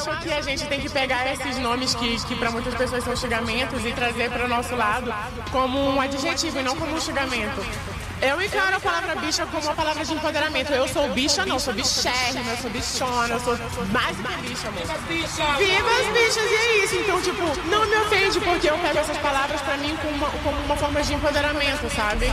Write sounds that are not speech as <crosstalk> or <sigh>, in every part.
acho que a gente tem que pegar esses nomes que, que para muitas pessoas são xingamentos e trazer para o nosso lado como um adjetivo e não como um xingamento. Eu encaro a palavra bicha como uma palavra de empoderamento. Eu sou bicha, não, sou bichérrima, eu sou bichona, eu sou mais do que bicha, amor. Viva as bichas! E é isso. Então, tipo, não me ofende porque eu pego essas palavras pra mim como uma, como uma forma de empoderamento, sabe?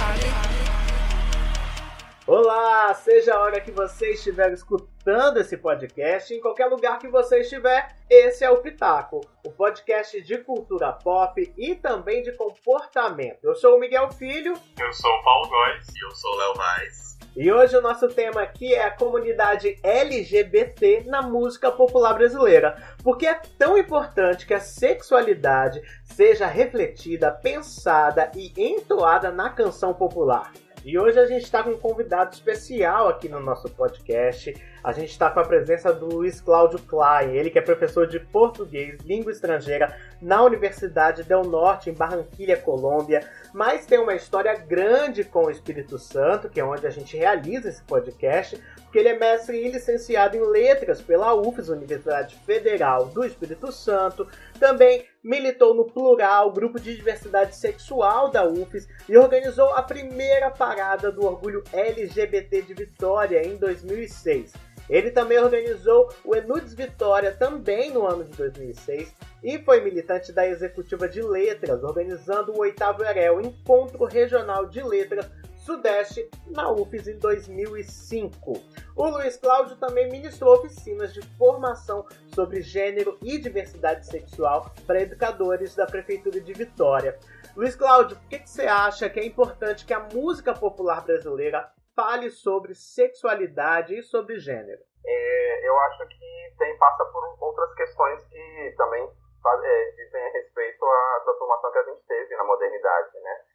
Olá, seja a hora que você estiver escutando esse podcast, em qualquer lugar que você estiver, esse é o Pitaco, o podcast de cultura pop e também de comportamento. Eu sou o Miguel Filho. Eu sou o Paulo Góes. E eu sou o Léo Vaz. E hoje o nosso tema aqui é a comunidade LGBT na música popular brasileira. Porque é tão importante que a sexualidade seja refletida, pensada e entoada na canção popular. E hoje a gente está com um convidado especial aqui no nosso podcast. A gente está com a presença do Luiz Cláudio Klein, ele que é professor de português, língua estrangeira, na Universidade Del Norte, em Barranquilha, Colômbia, mas tem uma história grande com o Espírito Santo, que é onde a gente realiza esse podcast, porque ele é mestre e licenciado em letras pela UFES, Universidade Federal do Espírito Santo, também militou no Plural, grupo de diversidade sexual da UFES, e organizou a primeira parada do orgulho LGBT de Vitória em 2006. Ele também organizou o Enudes Vitória também no ano de 2006 e foi militante da Executiva de Letras, organizando o oitavo EREL, Encontro Regional de Letras Sudeste, na UFES em 2005. O Luiz Cláudio também ministrou oficinas de formação sobre gênero e diversidade sexual para educadores da Prefeitura de Vitória. Luiz Cláudio, por que, que você acha que é importante que a música popular brasileira fale sobre sexualidade e sobre gênero? É, eu acho que tem, passa por outras questões que também é, dizem respeito à transformação que a gente teve na modernidade, né?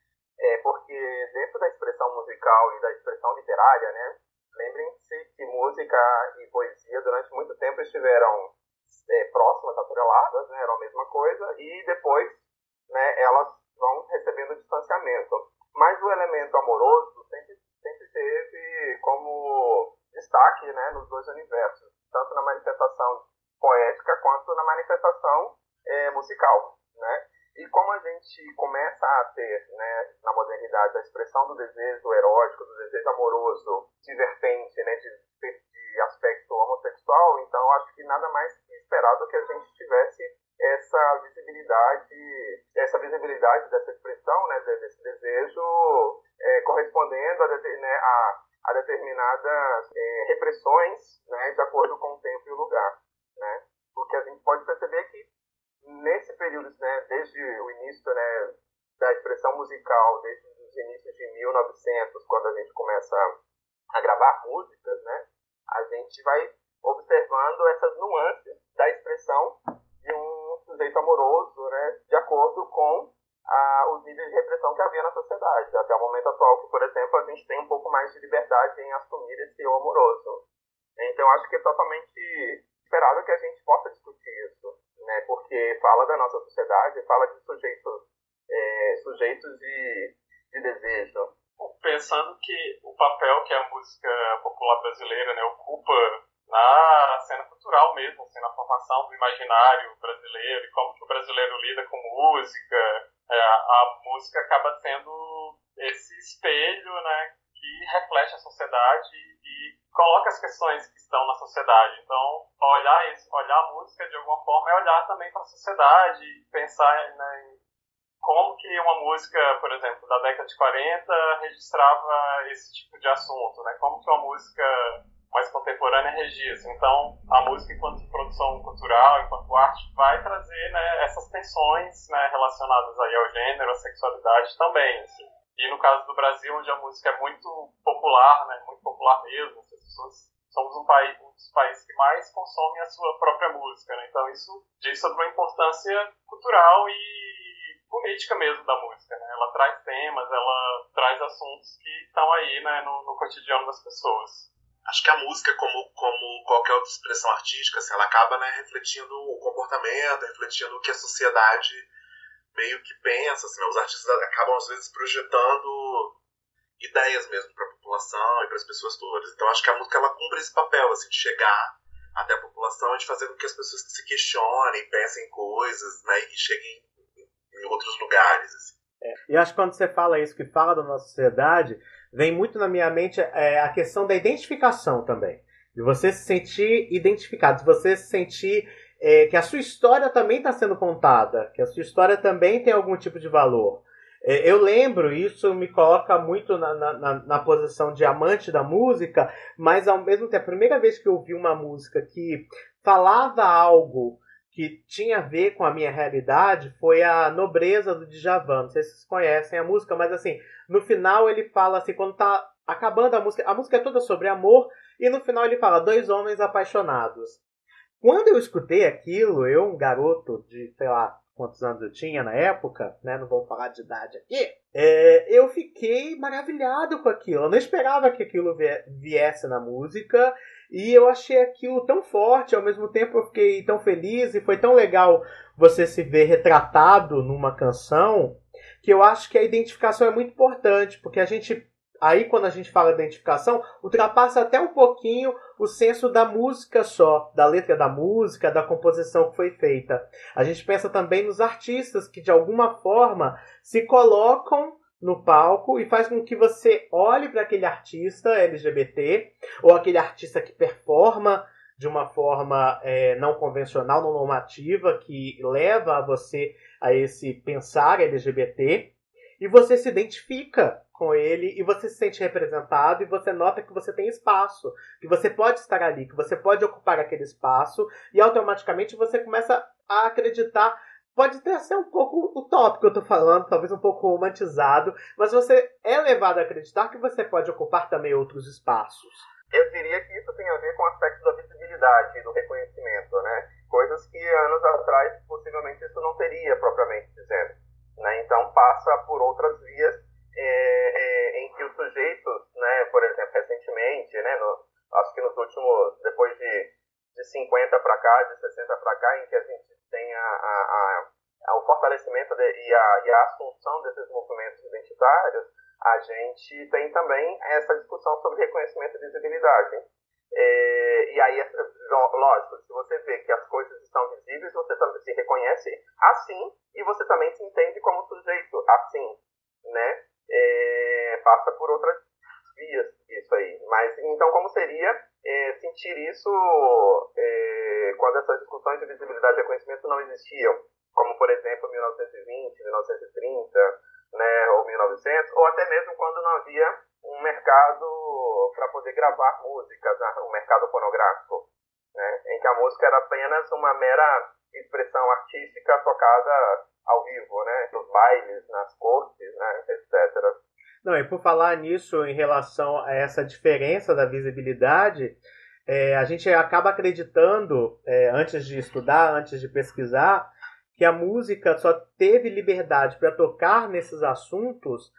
É porque dentro da expressão musical e da expressão literária, né? Lembrem-se que música e poesia durante muito tempo estiveram é, próximas, atreladas, né? Era a mesma coisa e depois, né? Elas vão recebendo distanciamento. Mas o elemento amoroso sempre, sempre teve como destaque, né? Nos dois universos, tanto na manifestação poética quanto na manifestação é, musical, como a gente começa a ter, né, na modernidade, a expressão do desejo erótico, do desejo amoroso, de vertente, né, de, de aspecto homossexual, então acho que nada mais esperado que a gente tivesse essa visibilidade, essa visibilidade dessa expressão, né, desse desejo, é, correspondendo a, né, a, a determinadas é, repressões, né, de acordo com o tempo e o lugar, né, porque a gente pode perceber que nesse período, né, desde o início né, da expressão musical, desde os inícios de 1900, quando a gente começa a gravar músicas, né, a gente vai observando essas nuances da expressão de um sujeito amoroso, né, de acordo com a, os níveis de repressão que havia na sociedade. Até o momento atual, que, por exemplo, a gente tem um pouco de liberdade em assumir esse eu amoroso. Então, acho que é totalmente esperável que a gente possa discutir isso né? Porque fala da nossa sociedade, fala de sujeitos, é, sujeitos de, de desejo. Pensando que o papel que a música popular brasileira né, ocupa na cena cultural mesmo, assim, na formação do imaginário brasileiro e como que o brasileiro lida com música, é, a música acaba sendo esse espelho, né, que reflete a sociedade e coloca as questões que estão na sociedade. Então, olhar isso, olhar a música de alguma forma é olhar também para a sociedade, pensar né, em como que uma música, por exemplo, da década de 40 registrava esse tipo de assunto, né? Como que uma música mais contemporânea registra. Então, a música enquanto produção cultural, enquanto arte, vai trazer né, essas tensões né, relacionadas aí ao gênero, à sexualidade também. Assim. E no caso do Brasil, onde a música é muito popular, né, muito popular mesmo, as pessoas somos um, país, países que mais consomem a sua própria música, né? Então isso diz sobre uma importância cultural e política mesmo da música, né? Ela traz temas, ela traz assuntos que estão aí, né, no, no cotidiano das pessoas acho que a música, como, como qualquer outra expressão artística, assim, ela acaba né, refletindo o comportamento, refletindo o que a sociedade meio que pensa, assim, né? os artistas acabam às vezes projetando ideias mesmo para população e para as pessoas todas. Então acho que a música ela cumpre esse papel, assim, de chegar até a população, é de fazer com que as pessoas se questionem, pensem coisas, né, e cheguem em outros lugares. Assim. É, e acho que quando você fala isso, que fala da nossa sociedade, vem muito na minha mente é, a questão da identificação também. De você se sentir identificado, de você se sentir é, que a sua história também está sendo contada, que a sua história também tem algum tipo de valor. É, eu lembro, isso me coloca muito na, na, na, posição de amante da música, mas ao mesmo tempo, a primeira vez que eu ouvi uma música que falava algo que tinha a ver com a minha realidade foi a Nobreza do Djavan. Não sei se vocês conhecem a música, mas assim, no final ele fala assim, quando tá acabando a música, a música é toda sobre amor, e no final ele fala dois homens apaixonados. Quando eu escutei aquilo, eu, um garoto de, sei lá, quantos anos eu tinha na época, né? Não vou falar de idade aqui. É, eu fiquei maravilhado com aquilo. Eu não esperava que aquilo viesse na música. E eu achei aquilo tão forte, ao mesmo tempo eu fiquei tão feliz e foi tão legal você se ver retratado numa canção, que eu acho que a identificação é muito importante, porque a gente aí quando a gente fala de identificação, ultrapassa até um pouquinho o senso da música só, da letra da música, da composição que foi feita. A gente pensa também nos artistas que de alguma forma se colocam no palco e faz com que você olhe para aquele artista LGBT ou aquele artista que performa de uma forma é, não convencional, não normativa, que leva a você a esse pensar LGBT e você se identifica com ele e você se sente representado e você nota que você tem espaço, que você pode estar ali, que você pode ocupar aquele espaço e automaticamente você começa a acreditar. Pode até ser um pouco utópico, eu tô falando, talvez um pouco romantizado, mas você é levado a acreditar que você pode ocupar também outros espaços. Eu diria que isso tem a ver com o aspecto da visibilidade do reconhecimento, né? Coisas que anos atrás possivelmente isso não teria propriamente dizendo. Né? Então passa por outras vias é, é, em que os sujeitos, né, por exemplo, recentemente, né, no, acho que nos últimos, depois de, de 50 para cá, de 60 para cá, em que a gente tem a, a, a, o fortalecimento de, e, a, e a assunção desses movimentos identitários, a gente tem também essa discussão sobre reconhecimento e visibilidade. É, e aí, é, lógico, se você vê que as coisas estão visíveis, você também se reconhece assim e você também se entende como sujeito assim, né? É, passa por outras vias isso aí. Mas então como seria é, sentir isso é, quando essas discussões de visibilidade e reconhecimento não existiam? Como por exemplo 1920, 1930, né, ou 1900, ou até mesmo quando não havia um mercado para poder gravar músicas, né, um mercado fonográfico, né, em que a música era apenas uma mera expressão artística tocada ao vivo, né? Nos bailes, nas cortes, né? etc. Não, e por falar nisso, em relação a essa diferença da visibilidade, é, a gente acaba acreditando, é, antes de estudar, antes de pesquisar, que a música só teve liberdade para tocar nesses assuntos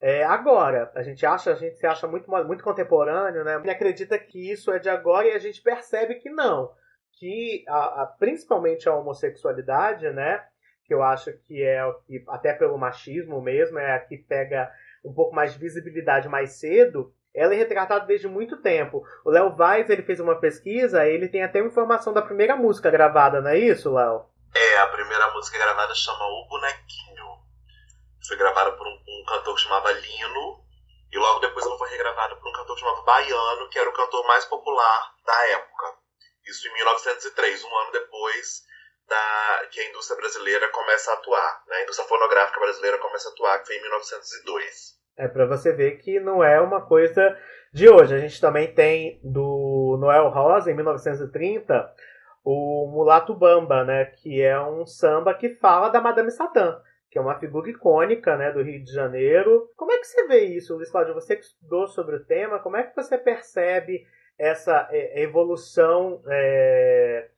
é, agora. A gente acha, a gente se acha muito, muito contemporâneo, né? E acredita que isso é de agora e a gente percebe que não. Que a, a, principalmente a homossexualidade, né? que eu acho que é o que, até pelo machismo mesmo, é a que pega um pouco mais de visibilidade mais cedo, ela é retratada desde muito tempo. O Léo Vaz, ele fez uma pesquisa, ele tem até informação da primeira música gravada, não é isso, Léo? É, a primeira música gravada chama O Bonequinho. Foi gravada por um, um cantor que chamava Lino, e logo depois ela foi regravada por um cantor que chamava Baiano, que era o cantor mais popular da época. Isso em 1903, um ano depois da, que a indústria brasileira começa a atuar, né? a indústria fonográfica brasileira começa a atuar, que foi em 1902. É para você ver que não é uma coisa de hoje. A gente também tem do Noel Rosa, em 1930, o Mulato Bamba, né? que é um samba que fala da Madame Satã, que é uma figura icônica né, do Rio de Janeiro. Como é que você vê isso, Luiz Cláudio? Você que estudou sobre o tema, como é que você percebe essa é, evolução é,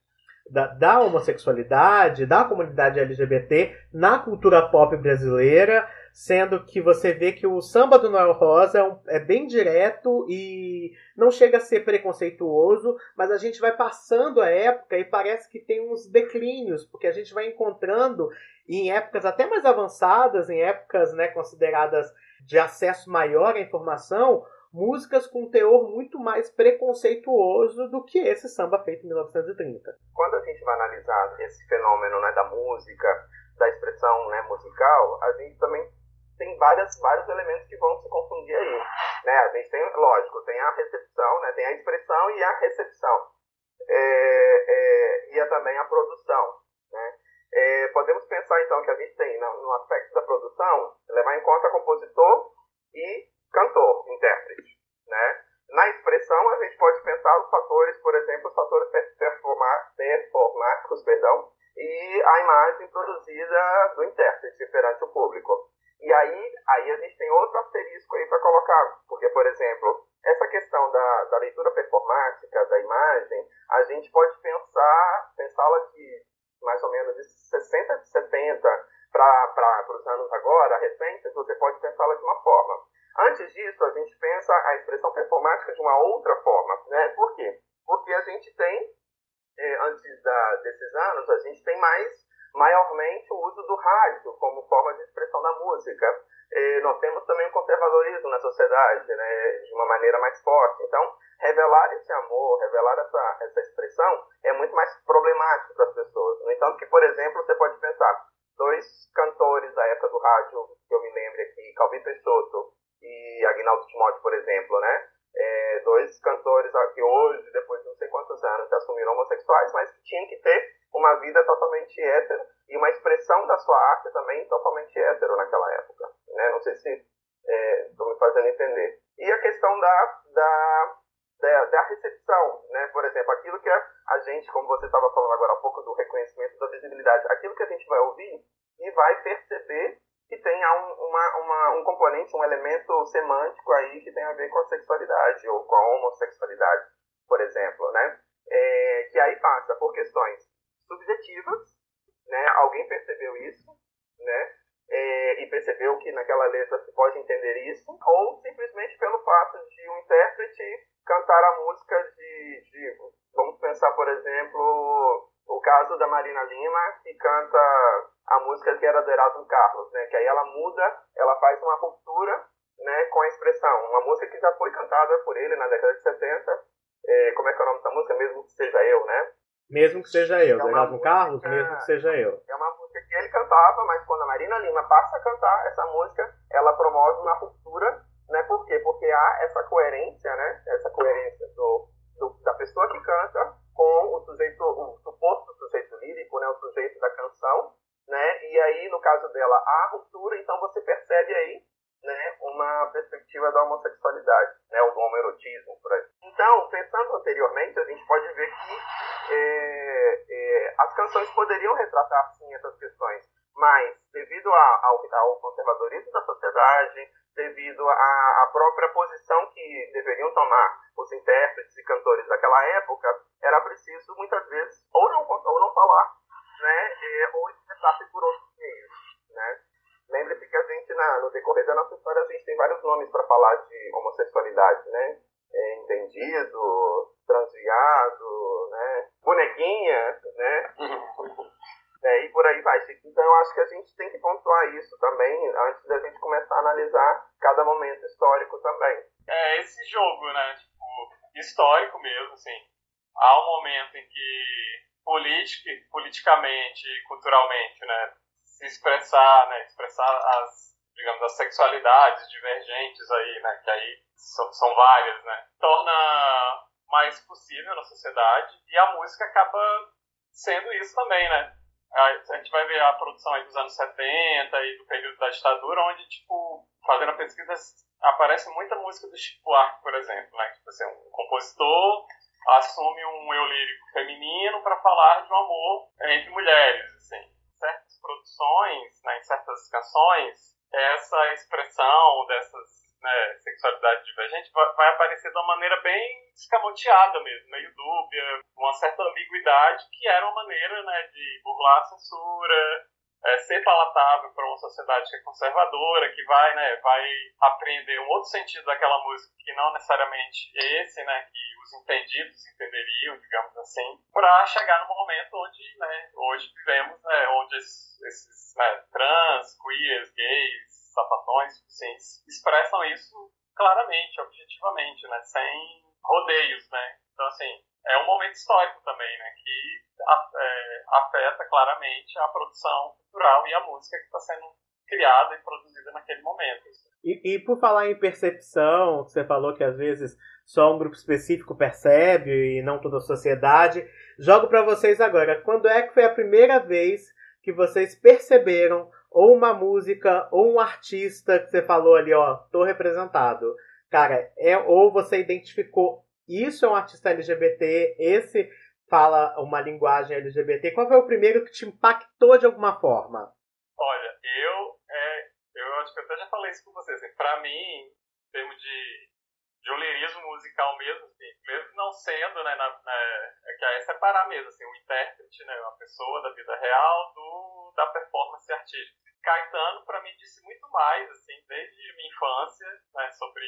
da, da, homossexualidade, da comunidade LGBT na cultura pop brasileira, sendo que você vê que o samba do Noel Rosa é, um, é, bem direto e não chega a ser preconceituoso, mas a gente vai passando a época e parece que tem uns declínios, porque a gente vai encontrando em épocas até mais avançadas, em épocas né, consideradas de acesso maior à informação, músicas com teor muito mais preconceituoso do que esse samba feito em 1930. Quando a gente vai analisar esse fenômeno né, da música, da expressão né, musical, a gente também tem várias, vários elementos que vão se confundir aí. Né? A gente tem, lógico, tem a recepção, né? tem a expressão e a recepção. É, é, e é também a produção. Né? É, podemos pensar então que a gente tem no, no aspecto da produção, levar em conta compositor e cantor, intérprete. Né? Na expressão, a gente pode pensar os fatores, por exemplo, os fatores performáticos, perdão, e a imagem produzida do intérprete perante o público. E aí, aí a gente tem outro asterisco aí para colocar, porque, por exemplo, essa questão da, da leitura performática, da imagem, a gente pode pensar, pensá-la de mais ou menos de 60, de 70 para os anos agora, recentes, você pode pensá-la de uma forma. Antes disso, a gente pensa a expressão performática de uma outra forma. Né? Por quê? Porque a gente tem, eh, antes da, desses anos, a gente tem mais maiormente o uso do rádio como forma de expressão da música. E nós temos também o conservadorismo na sociedade, né, de uma maneira mais forte. Então, revelar esse amor, revelar essa, essa expressão é muito mais problemático para as pessoas. No entanto, que, por exemplo, você pode pensar, dois cantores da época do rádio, que eu me lembro aqui, Calvin Peixoto e Agnaldo Timóteo, por exemplo, né? É, dois cantores que hoje, depois de não sei quantos anos, assumiram homossexuais, mas que tinham que ter uma vida totalmente hétero e uma expressão da sua arte também totalmente hétero naquela época. Né? Não sei se estou é, me fazendo entender. E a questão da, da, da, da, recepção, né? por exemplo, aquilo que a gente, como você estava falando agora há pouco do reconhecimento da visibilidade, aquilo que a gente vai ouvir e vai perceber que tem um, uma, uma, um componente, um elemento semântico aí que tem a ver com a sexualidade ou com a homossexualidade, por exemplo, né? É, que aí passa por questões subjetivas, né? Alguém percebeu isso, né? É, e percebeu que naquela letra se pode entender isso, ou simplesmente pelo fato de um intérprete cantar a música de, de vamos pensar, por exemplo, o caso da Marina Lima, que canta a música que era do Erasmo Carlos, né? Que aí ela muda, ela faz uma ruptura, né? Com a expressão, uma música que já foi cantada por ele na década de 70, é, como é que é o nome dessa música? Mesmo que seja eu, né? Mesmo que seja eu, é do Erasmo Carlos, mesmo que seja eu. É uma música que ele cantava, mas quando a Marina Lima passa a cantar essa música, ela promove uma ruptura, né? Por quê? Porque há essa coerência, né? Essa coerência do, do da pessoa que canta com o sujeito, o suposto sujeito lírico, né? O sujeito da canção, né? E aí, no caso dela, há ruptura, então você percebe aí né, uma perspectiva da homossexualidade, né, ou do homoerotismo, por aí. Então, pensando anteriormente, a gente pode ver que é, é, as canções poderiam retratar, sim, essas questões, mas devido a, ao, ao, conservadorismo da sociedade, devido à própria posição que deveriam tomar os intérpretes e cantores daquela época, era preciso, muitas vezes, ou não, ou não falar, né, é, ou expressar-se por outros meios, né. Lembre-se que a gente, na, no decorrer da nossa história, a gente tem vários nomes para falar de homossexualidade, né? É, entendido, transviado, né? Bonequinha, né? é, e por aí vai. Então eu acho que a gente tem que pontuar isso também antes da gente começar a analisar cada momento histórico também. É, esse jogo, né? Tipo, histórico mesmo, assim. Há um momento em que politica, politicamente, culturalmente, né? se expressar, né, expressar as, digamos, as sexualidades divergentes aí, né, que aí são, são várias, né, torna mais possível na sociedade e a música acaba sendo isso também, né. A gente vai ver a produção aí dos anos 70 e do período da ditadura, onde, tipo, fazendo a pesquisa, aparece muita música do Chico Buarque, por exemplo, né, tipo assim, um compositor assume um eu lírico feminino para falar de um amor entre mulheres, assim. Certas produções, né, em certas canções, essa expressão dessas né, sexualidade divergente vai, vai, aparecer de uma maneira bem escamoteada mesmo, meio dúbia, uma certa ambiguidade que era uma maneira né, de burlar a censura, é, ser palatável para uma sociedade que é conservadora, que vai, né, vai apreender um outro sentido daquela música que não necessariamente esse, né, que os entendidos entenderiam, digamos assim, para chegar no momento onde, né, hoje vivemos, né, onde esses, né, trans, queers, gays, sapatões, assim, expressam isso claramente, objetivamente, né? Sem rodeios, né? Então, assim, é um momento histórico também, né? Que é, afeta claramente a produção cultural e a música que está sendo criada e produzida naquele momento. E, e, por falar em percepção, você falou que às vezes só um grupo específico percebe e não toda a sociedade. Jogo para vocês agora. Quando é que foi a primeira vez que vocês perceberam ou uma música ou um artista que você falou ali, ó, tô representado? Cara, é ou você identificou isso é um artista LGBT, esse fala uma linguagem LGBT. Qual foi o primeiro que te impactou de alguma forma? Olha, eu, é, eu acho que eu até já falei isso com vocês. Assim, para mim, em termos de, de um musical mesmo, assim, mesmo não sendo, né, na, na, é que é separar mesmo, assim, o intérprete, né, uma pessoa da vida real do, da performance artística. Caetano, para mim, disse muito mais, assim, desde minha infância, né, sobre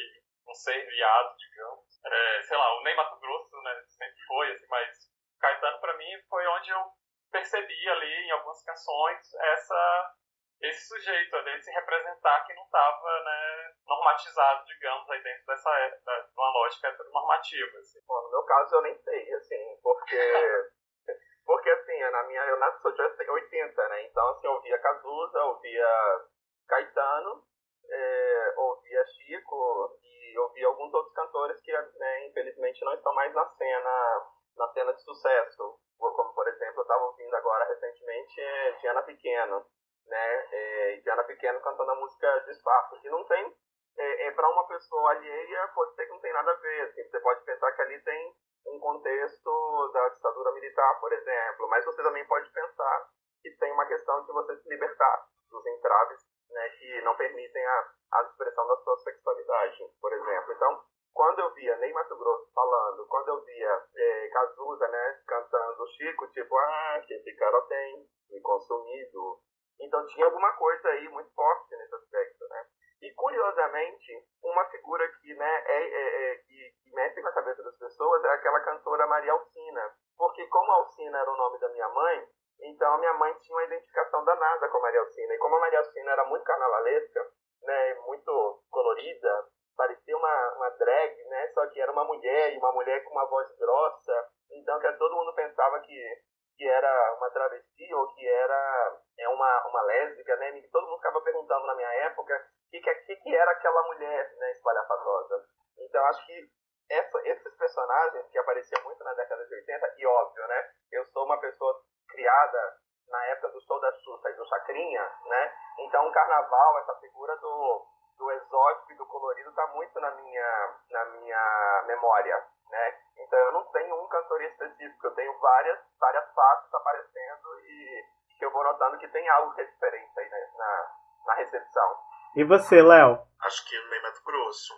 um ser viado, digamos. É, sei lá, o Ney Mato Grosso, né, sempre foi, assim, mas Caetano, para mim, foi onde eu percebi ali, em algumas canções, essa esse sujeito ali se representar que não estava né, normatizado, digamos, aí dentro dessa da, de uma lógica heteronormativa. Assim. Bom, no meu caso eu nem sei, assim, porque <laughs> porque assim, na minha eu nasci de 80, né? Então assim, eu ouvia Cazuza, ouvia Caetano, é, ouvia Chico e ouvia alguns outros cantores que né, infelizmente não estão mais na cena na cena de sucesso. Como por exemplo, eu estava ouvindo agora recentemente é, Diana Pequeno né? É, Diana Pequeno cantando a música Disfarce, que não tem, é, é para uma pessoa alheia, pode ser que não tem nada a ver, assim, você pode pensar que ali tem um contexto da ditadura militar, por exemplo, mas você também pode pensar que tem uma questão de você se libertar dos entraves né, que não permitem a, a expressão da sua sexualidade, por exemplo. Então, quando eu via Ney Mato Grosso falando, quando eu via é, Cazuza, né, cantando Chico, tipo, ah, que esse cara tem me consumido, então tinha alguma coisa aí muito forte nesse aspecto, né? E curiosamente, uma figura que, né, é, é, é que, que, mexe com a cabeça das pessoas é aquela cantora Maria Alcina. Porque como Alcina era o nome da minha mãe, então a minha mãe tinha uma identificação danada com a Maria Alcina. E como a Maria Alcina era muito carnavalesca, né, muito colorida, parecia uma, uma drag, né, só que era uma mulher, e uma mulher com uma voz grossa, então que todo mundo pensava que que era uma travesti ou que era é uma, uma lésbica, né? E todo mundo ficava perguntando na minha época o que, que, que era aquela mulher né, espalhafatosa. Então, acho que essa, esses personagens que apareciam muito na década de 80, e óbvio, né? Eu sou uma pessoa criada na época do show da Xuxa e do Chacrinha, né? Então, o carnaval, essa figura do, do exótico e do colorido está muito na minha, na minha memória, né? Então eu não tenho um cantor específico, eu tenho várias, várias faces aparecendo e que eu vou notando que tem algo que é diferente aí né, na, na recepção. E você, Léo? Acho que no Mato Grosso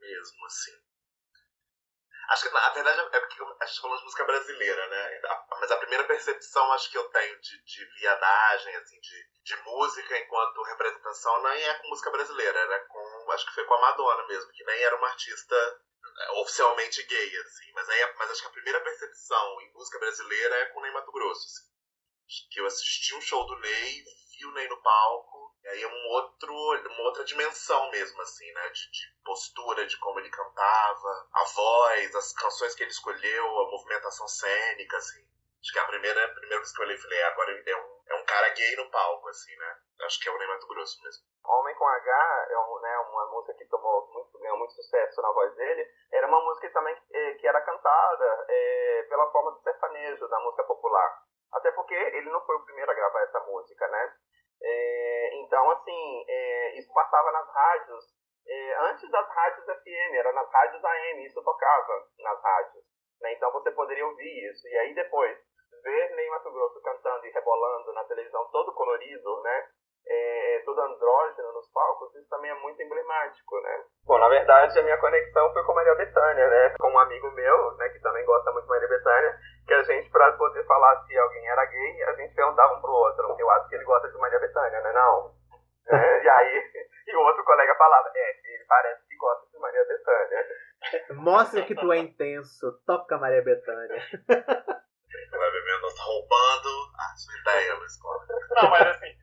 mesmo, assim. Acho que na verdade é porque a gente falou de música brasileira, né? Mas a primeira percepção acho que eu tenho de, de viadagem, assim, de, de música enquanto representação nem é com música brasileira, era com. Acho que foi com a Madonna mesmo, que nem era uma artista é, oficialmente gay, assim. Mas, aí, mas acho que a primeira percepção em música brasileira é com o Ney Mato Grosso, assim. Que eu assisti um show do Ney, vi o Ney no palco, e aí é um outro, uma outra dimensão mesmo, assim, né? De, de, postura, de como ele cantava, a voz, as canções que ele escolheu, a movimentação cênica, assim. Acho que a primeira, a primeira vez que eu olhei, falei, é, agora é um, é um cara gay no palco, assim, né? Acho que é o Ney Mato Grosso mesmo. Homem com H é um, né, uma música que tomou muito, ganhou muito sucesso na voz dele. Era uma música também que, que era cantada é, pela forma do sertanejo, da música popular. Até porque ele não foi o primeiro a gravar essa música, né? É, então, assim, é, isso passava nas rádios, é, antes das rádios FM, era nas rádios AM, isso tocava nas rádios. Né? Então você poderia ouvir isso. E aí depois, ver Ney Mato Grosso cantando e rebolando na televisão todo colorido, né? É, todo andrógeno nos palcos, isso também é muito emblemático, né? Bom, na verdade, a minha conexão foi com Maria Bethânia, né? Com um amigo meu, né, que também gosta muito de Maria Bethânia, que a gente, para poder falar se alguém era gay, a gente perguntava um pro outro. Eu acho que ele gosta de Maria Bethânia, né? Não. É, <laughs> e aí, e o outro colega falava, é, ele parece que gosta de Maria Bethânia. Mostra que tu é intenso, toca Maria Bethânia. Web Mendonça tá roubando a sua ideia, Luiz Costa. Não, mas assim,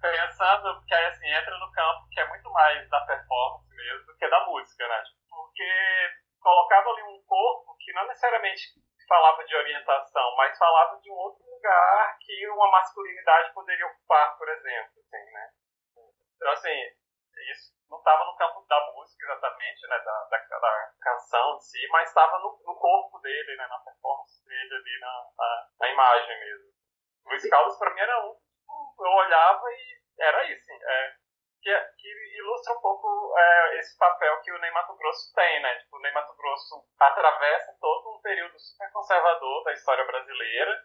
pensando porque aí assim, entra no campo que é muito mais da performance mesmo do que da música, né? Porque colocava ali um corpo que não necessariamente orientação, mas falava de um outro lugar que uma masculinidade poderia ocupar, por exemplo, assim, né? Então, assim, isso não estava no campo da música exatamente, né, da, da, da canção em si, mas estava no, no, corpo dele, né, na performance dele ali, na, na, na imagem mesmo. Luiz Caldas, para mim, era um, eu olhava e era isso, é, que, que, ilustra um pouco é, esse papel que o Ney Mato Grosso tem, né? Tipo, o Ney Mato Grosso atravessa todo um período super conservador da história brasileira.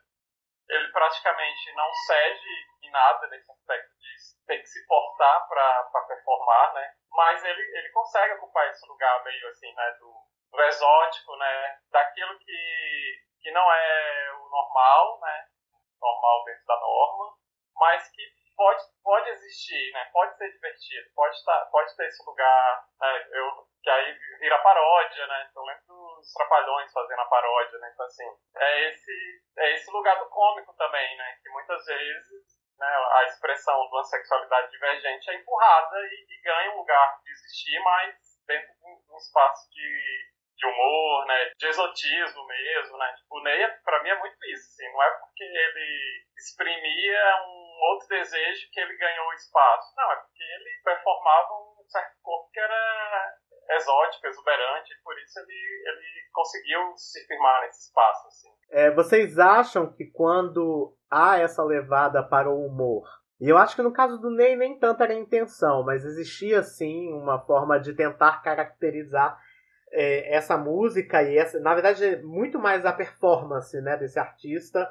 Ele praticamente não cede em nada nesse aspecto de ter que se portar para performar, né? Mas ele, ele consegue ocupar esse lugar meio assim, né? Do, do exótico, né? Daquilo que, que não é o normal, né? Normal dentro da norma, mas que pode, pode existir, né? Pode ser divertido, pode, estar, pode ter esse lugar, né? Eu, que aí vira paródia, né? Então lembro dos Trapalhões fazendo a paródia, né? Então assim, é esse, é esse lugar do cômico também, né? Que muitas vezes né, a expressão de uma sexualidade divergente é empurrada e, e ganha um lugar de existir, mas dentro de um espaço de de humor, né, de exotismo mesmo, né, tipo, o Ney, pra mim, é muito isso, assim, não é porque ele exprimia um outro desejo que ele ganhou espaço, não, é porque ele performava um certo corpo que era exótico, exuberante, por isso ele, ele conseguiu se firmar nesse espaço, assim. É, vocês acham que quando há essa levada para o humor, e eu acho que no caso do Ney nem tanto era a intenção, mas existia sim uma forma de tentar caracterizar é, essa música e essa, na verdade, é muito mais a performance né, desse artista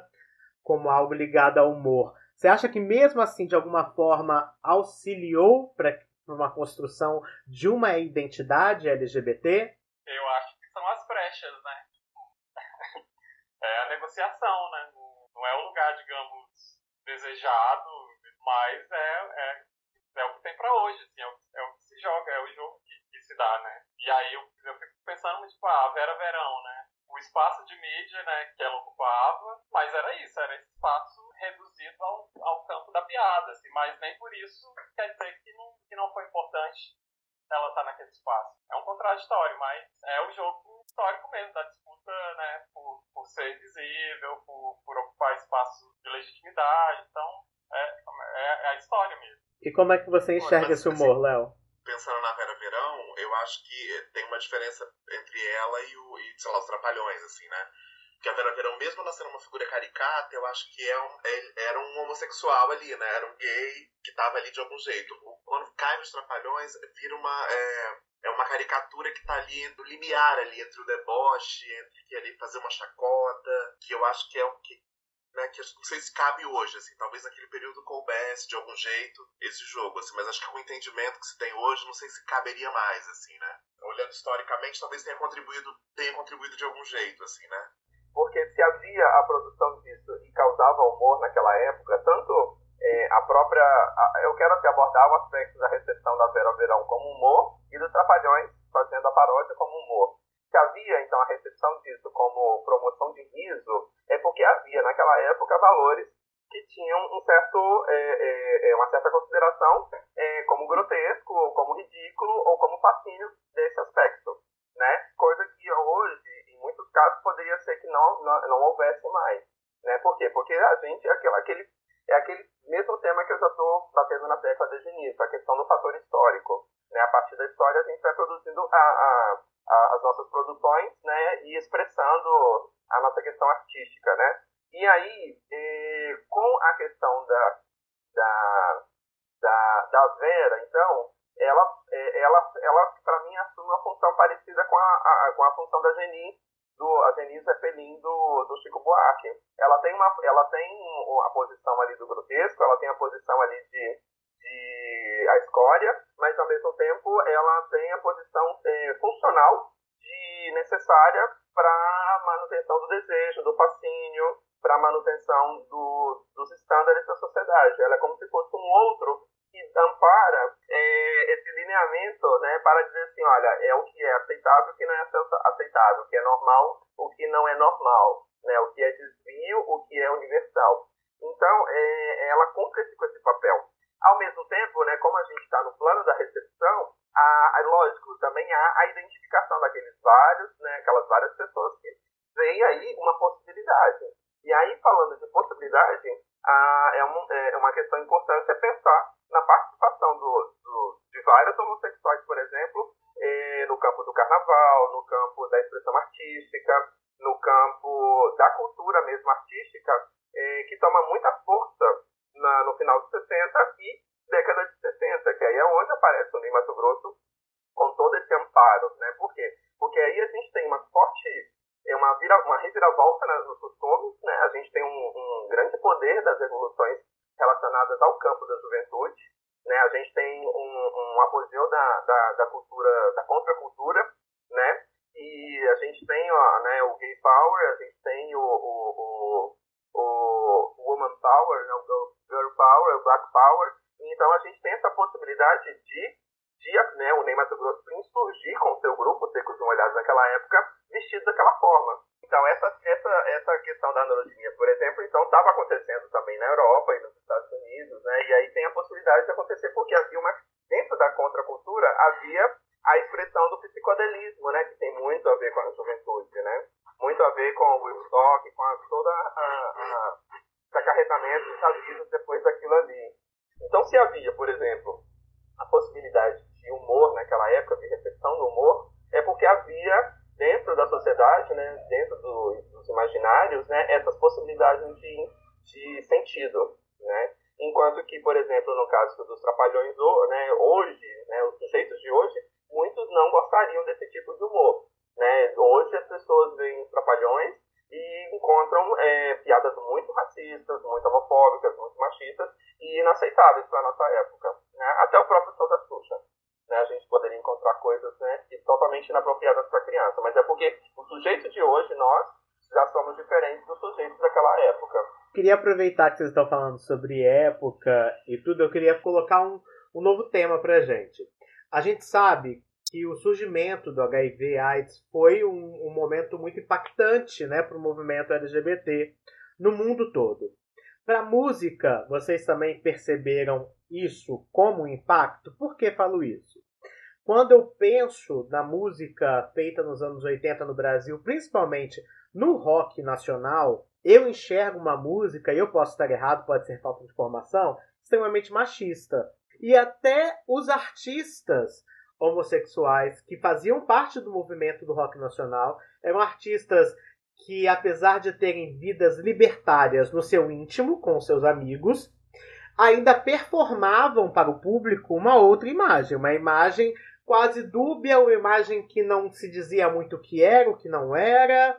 como algo ligado ao humor. Você acha que mesmo assim, de alguma forma, auxiliou para uma construção de uma identidade LGBT? Eu acho que são as brechas, né? <laughs> É a negociação, né? Não é o lugar, digamos, desejado, mas é, é, é o que tem para hoje, assim, é, o, é o que se joga, é o jogo que, que se dá, né? E aí eu, eu fico pensando, tipo, ah, Vera Verão, né? O espaço de mídia, né, que ela ocupava, mas era isso, era esse espaço reduzido ao, ao campo da piada, assim, mas nem por isso quer dizer que não, que não foi importante ela estar tá naquele espaço. É um contraditório, mas é o jogo histórico mesmo, da disputa, né, por, por ser visível, por, por ocupar espaço de legitimidade, então é, é, é a história mesmo. E como é que você enxerga esse humor, Léo? pensando na Vera Verão, eu acho que tem uma diferença entre ela e, o, e sei lá, os Trapalhões, assim, né? Porque a Vera Verão, mesmo ela sendo uma figura caricata, eu acho que é um, é, era um homossexual ali, né? Era um gay que tava ali de algum jeito. Quando cai nos Trapalhões, vira uma... É, é uma caricatura que tá ali no limiar ali entre o deboche, entre ali fazer uma chacota, que eu acho que é o que né, que não sei se cabe hoje, assim, talvez naquele período coubesse de algum jeito esse jogo, assim, mas acho que com o entendimento que se tem hoje, não sei se caberia mais, assim, né? Olhando historicamente, talvez tenha contribuído, tenha contribuído de algum jeito, assim, né? Porque se havia a produção disso e causava humor naquela época, tanto é, a própria. A, eu quero até abordar o aspecto da recepção da Vera Verão como humor e dos Trapalhões fazendo a paródia como humor. Se havia, então, a recepção disso como promoção de riso, é porque havia, naquela época, valores que tinham um certo, é, é, é, uma certa consideração é, como grotesco, ou como ridículo, ou como fascínio desse aspecto. Né? Coisa que hoje, em muitos casos, poderia ser que não, não, não houvesse mais. Né? Por quê? Porque a gente, é aquele, aquele, é aquele mesmo tema que eu já estou batendo na tecla desde o início, a questão do fator histórico. Né? A partir da história, a gente vai produzindo a, a as nossas produções, né, e expressando a nossa questão artística, né. E aí, eh, com a questão da, da, da, da Vera, então, ela, eh, ela, ela para mim, assume uma função parecida com a, a, com a função da Geni, do, a Geni Zeppelin do, do Chico Buarque. Ela tem, uma, ela tem a posição ali do grotesco, ela tem a posição ali de, de a escória, mas ao mesmo tempo ela tem a posição é, funcional de necessária para manutenção do desejo, do fascínio, para manutenção do, dos estándares da sociedade. Ela é como se fosse um outro que ampara é, esse lineamento né, para dizer assim, olha, é o que é aceitável, o que não é aceitável, o que é normal, o que não é normal, né, o que é desvio, o que é universal. Então, é, ela cumpre com esse papel. Ao mesmo tempo, né, como a gente está no plano da recepção, a, a, lógico, também há a identificação daqueles vários, né, aquelas várias pessoas que vem aí uma possibilidade. E aí, falando de possibilidade, a, é, um, é uma questão importante é pensar na participação do, do, de vários homossexuais, por exemplo, eh, no campo do carnaval, no campo da expressão artística, no campo da cultura mesmo artística, eh, que toma muita força na, no final dos 60 e década de 70, que aí é onde aparece o Ney Mato Grosso com todo esse amparo. Né? Por quê? Porque aí a gente tem uma forte, é uma, vira, uma reviravolta nos costumes, né? a gente tem um, um grande poder das revoluções relacionadas ao campo da juventude, né? A gente tem um, um apogeu da, da, da cultura, da contracultura, né? E a gente tem ó, né, o gay power, a gente tem o, o, o, o woman power, né, o girl power, o black power. Então a gente tem essa possibilidade de, de né, o Ney Mato Grosso insurgir com o seu grupo, Secos Molhados naquela época, vestido daquela forma. Então essa, essa, essa questão da androginia, por exemplo, então estava acontecendo também na Europa e nos Estados Unidos, né? E aí tem a possibilidade de acontecer porque havia uma dentro da contracultura havia a expressão do psicodelismo, né? Que tem muito a ver com a juventude, né? Muito a ver com o Woodstock, com a, toda a, a, acarretamento dos avisos depois daquilo ali. Então, se havia, por exemplo, a possibilidade de humor naquela época, de recepção do humor, é porque havia dentro da sociedade, né, dentro do, dos imaginários, né, essas possibilidades de, de sentido, né? Enquanto que, por exemplo, no caso dos trapalhões, né, hoje, né, os sujeitos de hoje, muitos não gostariam desse tipo de humor. Né? Hoje as pessoas veem trapalhões e encontram é, piadas muito racistas, muito homofóbicas, muito machistas e inaceitáveis para a nossa época. Né? Até o próprio show da Xuxa. Né? A gente poderia encontrar coisas né, totalmente inapropriadas para criança, mas é porque o sujeito de hoje, nós, já somos diferentes dos sujeitos daquela época. Queria aproveitar que vocês estão falando sobre época e tudo, eu queria colocar um, um novo tema para gente. A gente sabe o surgimento do HIV/AIDS foi um, um, momento muito impactante né, para o movimento LGBT no mundo todo. Para a música, vocês também perceberam isso como impacto? Por que falo isso? Quando eu penso na música feita nos anos 80 no Brasil, principalmente no rock nacional, eu enxergo uma música, e eu posso estar errado, pode ser falta de informação, extremamente machista. E até os artistas homossexuais que faziam parte do movimento do rock nacional eram artistas que, apesar de terem vidas libertárias no seu íntimo, com seus amigos, ainda performavam para o público uma outra imagem, uma imagem quase dúbia, uma imagem que não se dizia muito o que era, o que não era,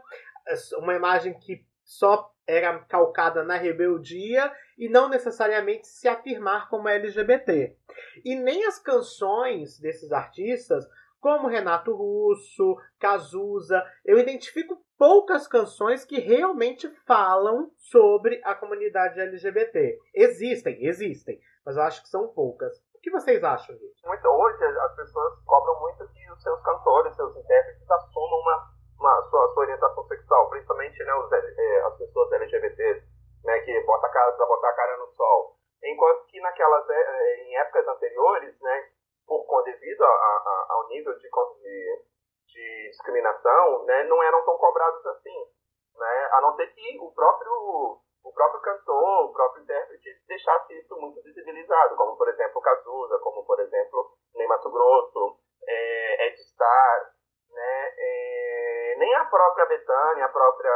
uma imagem que só era calcada na rebeldia e não necessariamente se afirmar como LGBT. E nem as canções desses artistas, como Renato Russo, Cazuza, eu identifico poucas canções que realmente falam sobre a comunidade LGBT. Existem, existem, mas eu acho que são poucas. O que vocês acham disso? Muito, hoje as pessoas cobram muito que os seus cantores, seus intérpretes assumam uma uma, sua, sua orientação sexual, principalmente né, os, é, as pessoas LGBTs, né, que bota a cara para botar a cara no sol. Enquanto que naquelas, é, é, em épocas anteriores, né, por, devido a, a, ao nível de, de, de, discriminação, né, não eram tão cobrados assim. Né, a não ser que o próprio, o próprio cantor, o próprio intérprete deixasse isso muito visibilizado, como por exemplo Cazuza, como por exemplo Ney Mato Grosso, é, Ed Star, né, é, nem a própria Betânia, a própria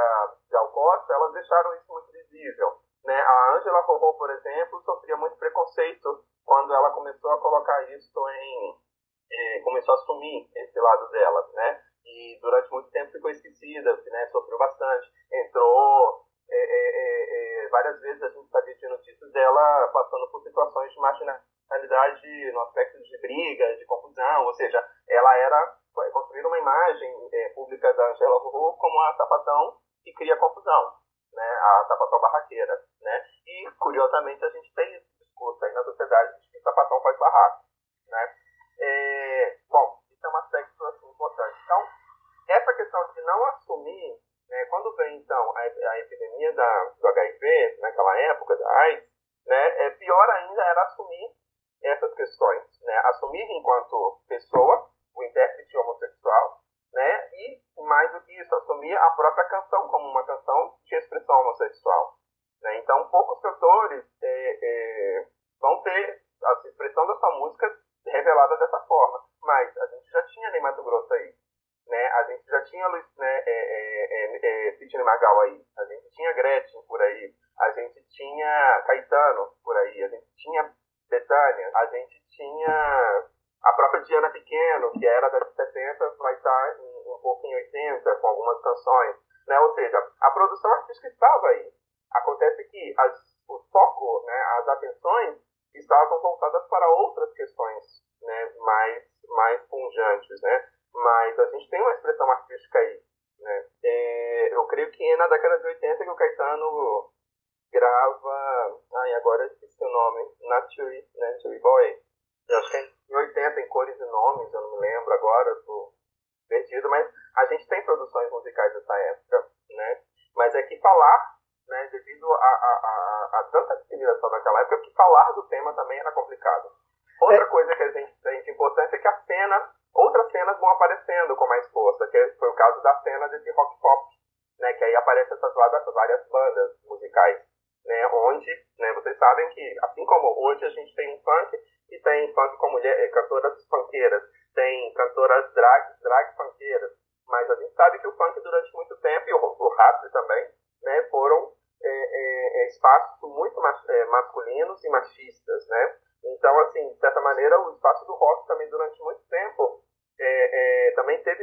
Gal Costa, elas deixaram isso muito visível. Né? A Angela Rorô, por exemplo, sofria muito preconceito quando ela começou a colocar isso em... Começou a assumir esse lado dela, né? E durante muito tempo ficou esquecida, né? Sofreu bastante. Entrou... É, é, é, várias vezes a gente sabia de notícias dela passando por situações de marginalidade no aspecto de briga, de confusão, ou seja, ela era construir uma imagem pública da Angela Rorô como a sapatão que cria confusão, né? a sapatão barraqueira. Né? E, curiosamente, a gente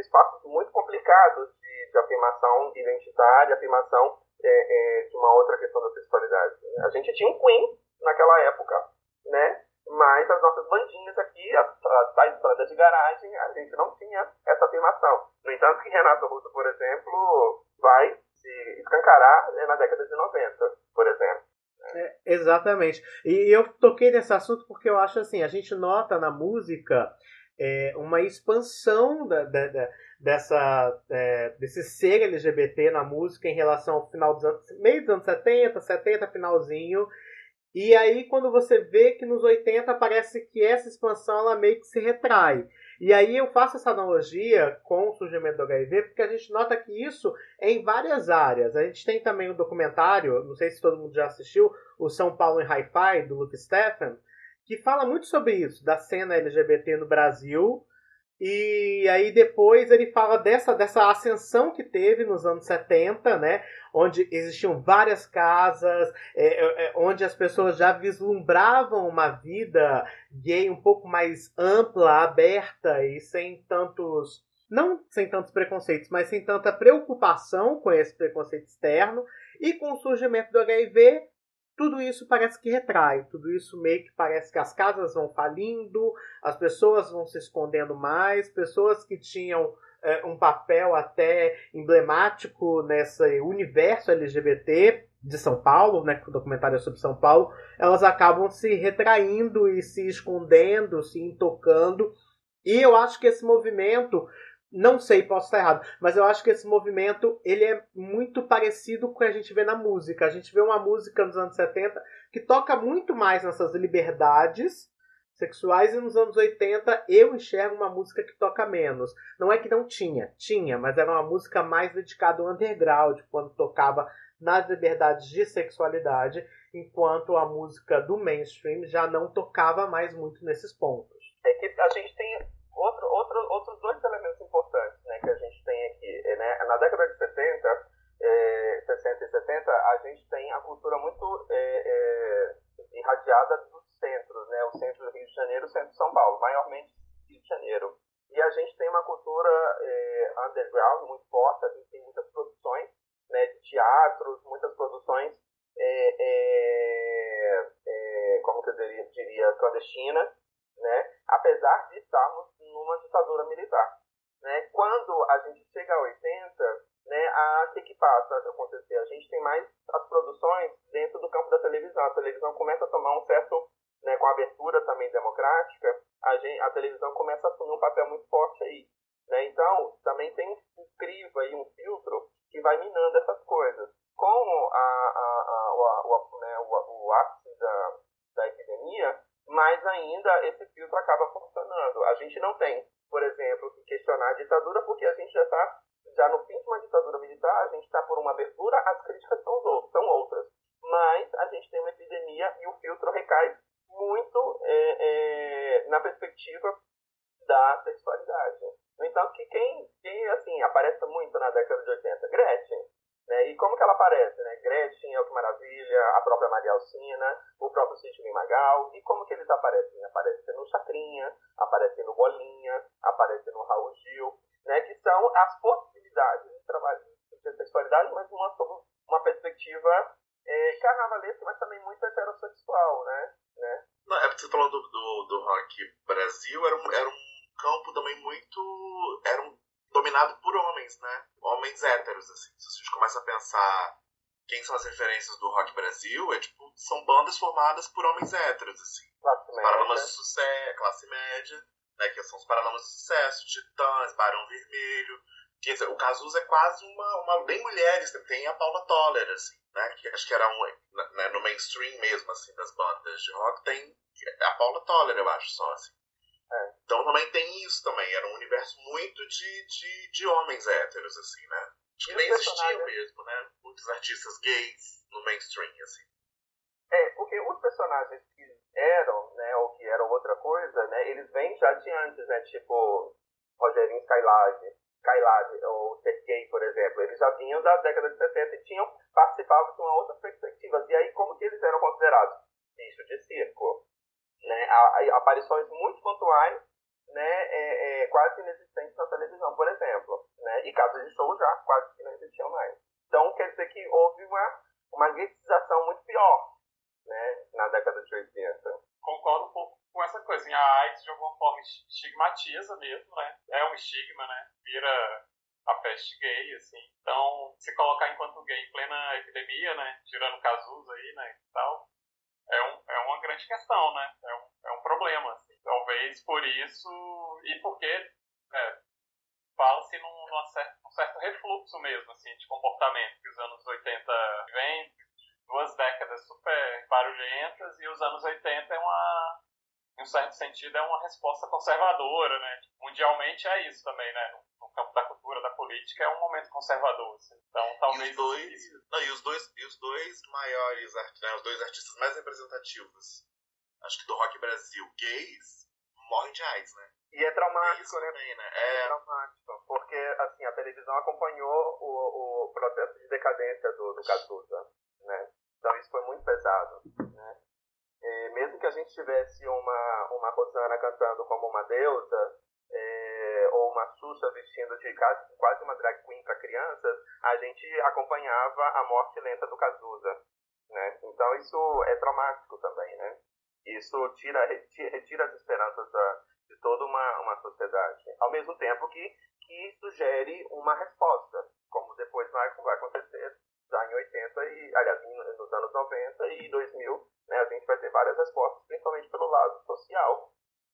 espaços muito complicados de, de afirmação identitária, afirmação de uma outra questão da sexualidade. A gente tinha um Queen naquela época, né? mas as nossas bandinhas aqui, as, as bandas de garagem, a gente não tinha essa afirmação. No entanto, que Renato Russo, por exemplo, vai se escancarar né, na década de 90, por exemplo. É, exatamente. E eu toquei nesse assunto porque eu acho assim, a gente nota na música é, uma expansão da, da, da, dessa, é, desse ser LGBT na música em relação ao final dos anos, meio dos anos 70, 70, finalzinho, e aí, quando você vê que nos 80 parece que essa expansão ela meio que se retrai. E aí eu faço essa analogia com o surgimento do HIV, porque a gente nota que isso é em várias áreas. A gente tem também o um documentário, não sei se todo mundo já assistiu, o São Paulo em Hi-Fi, do Luke Steffen, que fala muito sobre isso, da cena LGBT no Brasil, e aí depois ele fala dessa, dessa ascensão que teve nos anos 70, né? Onde existiam várias casas, é, é, é, onde as pessoas já vislumbravam uma vida gay um pouco mais ampla, aberta e sem tantos. Não sem tantos preconceitos, mas sem tanta preocupação com esse preconceito externo. E com o surgimento do HIV, tudo isso parece que retrai, tudo isso meio que parece que as casas vão falindo, as pessoas vão se escondendo mais, pessoas que tinham é, um papel até emblemático nesse universo LGBT de São Paulo, né, o documentário é sobre São Paulo, elas acabam se retraindo e se escondendo, se intocando. E eu acho que esse movimento não sei, posso estar errado, mas eu acho que esse movimento ele é muito parecido com o que a gente vê na música. A gente vê uma música nos anos 70 que toca muito mais nessas liberdades sexuais e nos anos 80 eu enxergo uma música que toca menos. Não é que não tinha, tinha, mas era uma música mais dedicada ao underground, quando tocava nas liberdades de sexualidade, enquanto a música do mainstream já não tocava mais muito nesses pontos. É que a gente tem outro, outro, outros dois elementos importantes né, que a gente tem aqui. É, né, na década de 70, é, 60 e 70, a gente tem a cultura muito é, é, irradiada dos centros, né, o centro do Rio de Janeiro o centro de São Paulo, maiormente Rio de Janeiro. E a gente tem uma cultura é, underground muito forte, a gente tem muitas produções né, de teatros, muitas produções, é, como que eu diria, diria clandestinas, né, apesar de estarmos numa ditadura militar. Né? Quando a gente chega a 80, né, a que, que passa a acontecer? A gente tem mais as produções dentro do campo da televisão. A televisão começa a tomar um certo, né, com a abertura também democrática, a, gente, a televisão começa a assumir um papel muito forte aí. Né? Então, também tem um crivo aí, um filtro que vai minando essas coisas. Com a, a, a, o, né, o, o ápice da, da epidemia, mas ainda esse filtro acaba funcionando. A gente não tem por exemplo, questionar a ditadura, porque a gente já está já no fim de uma ditadura militar, a gente está por uma abertura, as críticas são, são outras. Mas a gente tem uma epidemia e o filtro recai muito é, é, na perspectiva da sexualidade. No entanto, que quem, quem assim, aparece muito na década de 80? Gretchen. Né? E como que ela aparece? Né? Gretchen, Que Maravilha, a própria Maria Alcina, o próprio Sidney Magal. E como que eles aparecem? Aparecem no Chacrinha, aparecem no Bolinha, aparecem no Raul Gil, né? que são as possibilidades de trabalho de sexualidade, mas uma, uma perspectiva é, carnavalesca, mas também muito heterossexual, né? né? Não, é porque você falou do, do, do rock Brasil, era um, era um campo também muito. era um, dominado por homens, né? Homens héteros, assim. Se a gente começa a pensar quem são as referências do rock Brasil, é tipo, são bandas formadas por homens héteros, assim. Classe média. Paralamas de sucesso, classe média, né? Que são os Paralamas de Sucesso, Titãs, Barão Vermelho. Quer dizer, o Cazuza é quase uma, uma bem mulheres, né? tem a Paula Toller, assim, né? Que acho que era um, né, no mainstream mesmo, assim, das bandas de rock, tem a Paula Toller, eu acho, só, assim. Então também tem isso também. Era um universo muito de, de, de homens héteros, assim, né? Acho que nem existiam mesmo, né? Muitos artistas gays no mainstream, assim. É, porque os personagens que eram, né, ou que eram outra coisa, né, eles vêm já de antes, né? Tipo, Rogerinho Skylab, Skylab, ou Sergei, por exemplo. Eles já vinham da década de 70 e tinham participado de uma outra perspectiva. E aí, como que eles eram considerados? Bicho de circo né, aparições muito pontuais, né, é, é, quase inexistentes na televisão, por exemplo. Né, e casos de show já quase que não existiam mais. Então, quer dizer que houve uma, uma guetização muito pior né, na década de 80. Concordo um pouco com essa coisa. A AIDS, de alguma forma, estigmatiza mesmo, né? É um estigma, né? Vira a peste gay, assim. Então, se colocar enquanto gay em plena epidemia, né? Tirando casos aí, né? E tal, é, um, é uma grande questão, né? É um, é um problema. Assim. Talvez por isso, e porque é, fala-se num, num, certo, num certo refluxo mesmo, assim, de comportamento, que os anos 80 vêm, duas décadas super barulhentas, e os anos 80 é uma, em um certo sentido, é uma resposta conservadora, né? Mundialmente é isso também, né? No campo da cultura, da política, é um momento conservador. Assim. Então, talvez. E os dois, não, e os dois, e os dois maiores, né, os dois artistas mais representativos, acho que do rock Brasil, gays, morrem de AIDS, né? E é traumático, né? Também, né? É... é... traumático, porque assim, a televisão acompanhou o, o processo de decadência do, do Cazuza, né? Então isso foi muito pesado, né? E mesmo que a gente tivesse uma, uma Rosana cantando como uma deusa, é, ou uma Xuxa vestindo de quase, uma drag queen para crianças, a gente acompanhava a morte lenta do Cazuza. Né? Então isso é traumático também, né? Isso tira, retira as esperanças da, de toda uma, uma sociedade. Ao mesmo tempo que, que sugere uma resposta, como depois vai, vai acontecer já em 80 e, aliás, nos anos 90 e 2000, né, a gente vai ter várias respostas, principalmente pelo lado social,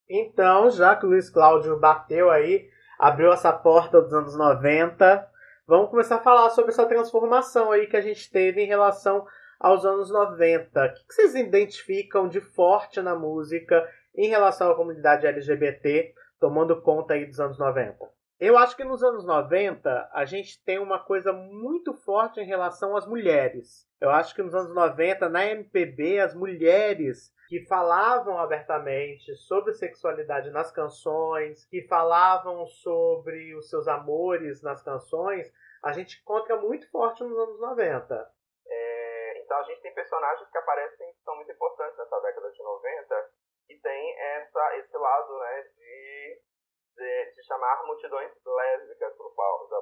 então, já que o Luiz Cláudio bateu aí, abriu essa porta dos anos 90, vamos começar a falar sobre essa transformação aí que a gente teve em relação aos anos 90. O que vocês identificam de forte na música em relação à comunidade LGBT, tomando conta aí dos anos 90? Eu acho que nos anos 90 a gente tem uma coisa muito forte em relação às mulheres. Eu acho que nos anos 90, na MPB, as mulheres que falavam abertamente sobre sexualidade nas canções, que falavam sobre os seus amores nas canções, a gente encontra muito forte nos anos 90. É, então a gente tem personagens que aparecem que são muito importantes nessa década de 90 e tem essa, esse lado né, de, de, de chamar multidões lésbicas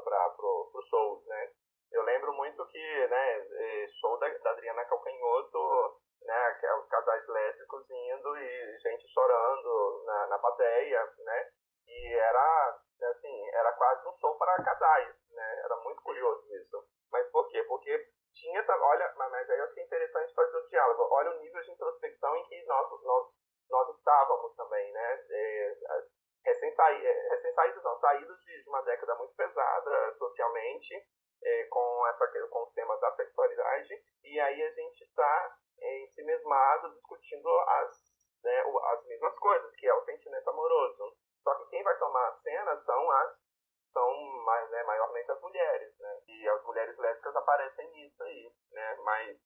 para pro shows, né? Eu lembro muito que, né, show da, da Adriana Calcanhoto né, os casais lésbicos indo e gente chorando na, na plateia, né, e era, assim, era quase um show para casais, né, era muito curioso isso. Mas por quê? Porque tinha, olha, mas aí eu achei interessante fazer o diálogo, olha o nível de introspecção em que nós, nós, nós estávamos também, né, é, recém-saídos, é, recém não, saídos de uma década muito pesada socialmente, é, com, essa, com os temas da sexualidade, e aí a gente está em si mesmado discutindo as, né, as mesmas coisas, que é o sentimento amoroso. Só que quem vai tomar a cena são as são mais, né, maiormente as mulheres, né? E as mulheres lésbicas aparecem nisso aí, né? Mas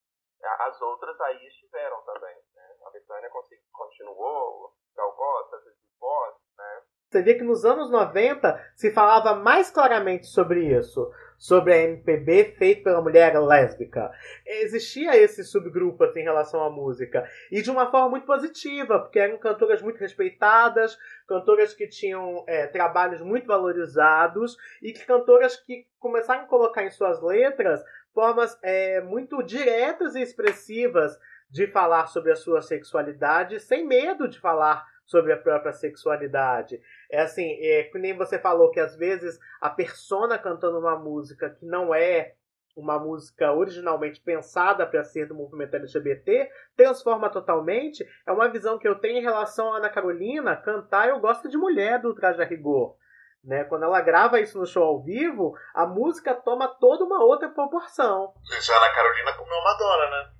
as outras aí estiveram também, né? A Betânia continuou, Gal Costa, Foz, né? Você vê que nos anos 90 se falava mais claramente sobre isso sobre a MPB feita pela mulher lésbica. Existia esse subgrupo assim, em relação à música. E de uma forma muito positiva, porque eram cantoras muito respeitadas, cantoras que tinham é, trabalhos muito valorizados e que cantoras que começaram a colocar em suas letras formas é, muito diretas e expressivas de falar sobre a sua sexualidade, sem medo de falar sobre a própria sexualidade. É assim, é, que nem você falou que às vezes a persona cantando uma música que não é uma música originalmente pensada para ser do movimento LGBT, transforma totalmente. É uma visão que eu tenho em relação a Ana Carolina cantar Eu Gosto de Mulher do Traje a Rigor. Né? Quando ela grava isso no show ao vivo, a música toma toda uma outra proporção. Já Ana Carolina comeu Madonna, né?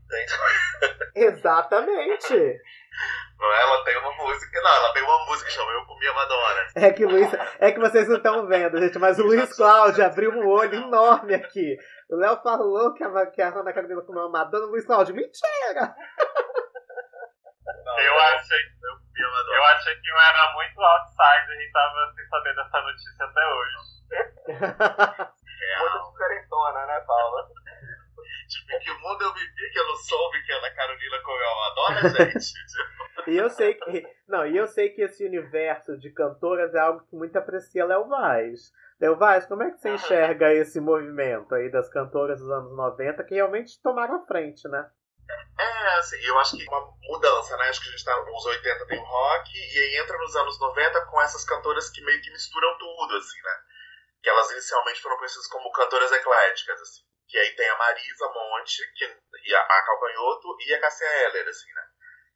Exatamente. Não, é? ela tem uma música. Não, ela tem uma música que chama Eu Comi a Madonna. É que, Luiz, é que vocês não estão vendo, gente, mas o Luiz Cláudio abriu um olho enorme aqui. O Léo falou que a, que a Ana Carolina comeu a Madonna, Luiz Cláudio, mentira! Não, eu, achei, eu, eu achei que eu era muito outsider e tava sem saber dessa notícia até hoje. <laughs> muito diferentona, né, Paula? Tipo, que mundo eu vivi que eu não soube que a Ana Carolina comeu a Madonna, gente? e eu sei que. Não, e eu sei que esse universo de cantoras é algo que muito aprecia Léo Vaz. Léo Vaz, como é que você enxerga esse movimento aí das cantoras dos anos 90 que realmente tomaram a frente, né? É, assim, eu acho que uma mudança, né? Acho que a gente tá nos 80 tem o rock, e aí entra nos anos 90 com essas cantoras que meio que misturam tudo, assim, né? Que elas inicialmente foram conhecidas como cantoras ecléticas, assim. Que aí tem a Marisa Monte, que, e a, a Calcanhoto e a Cássia Heller, assim, né?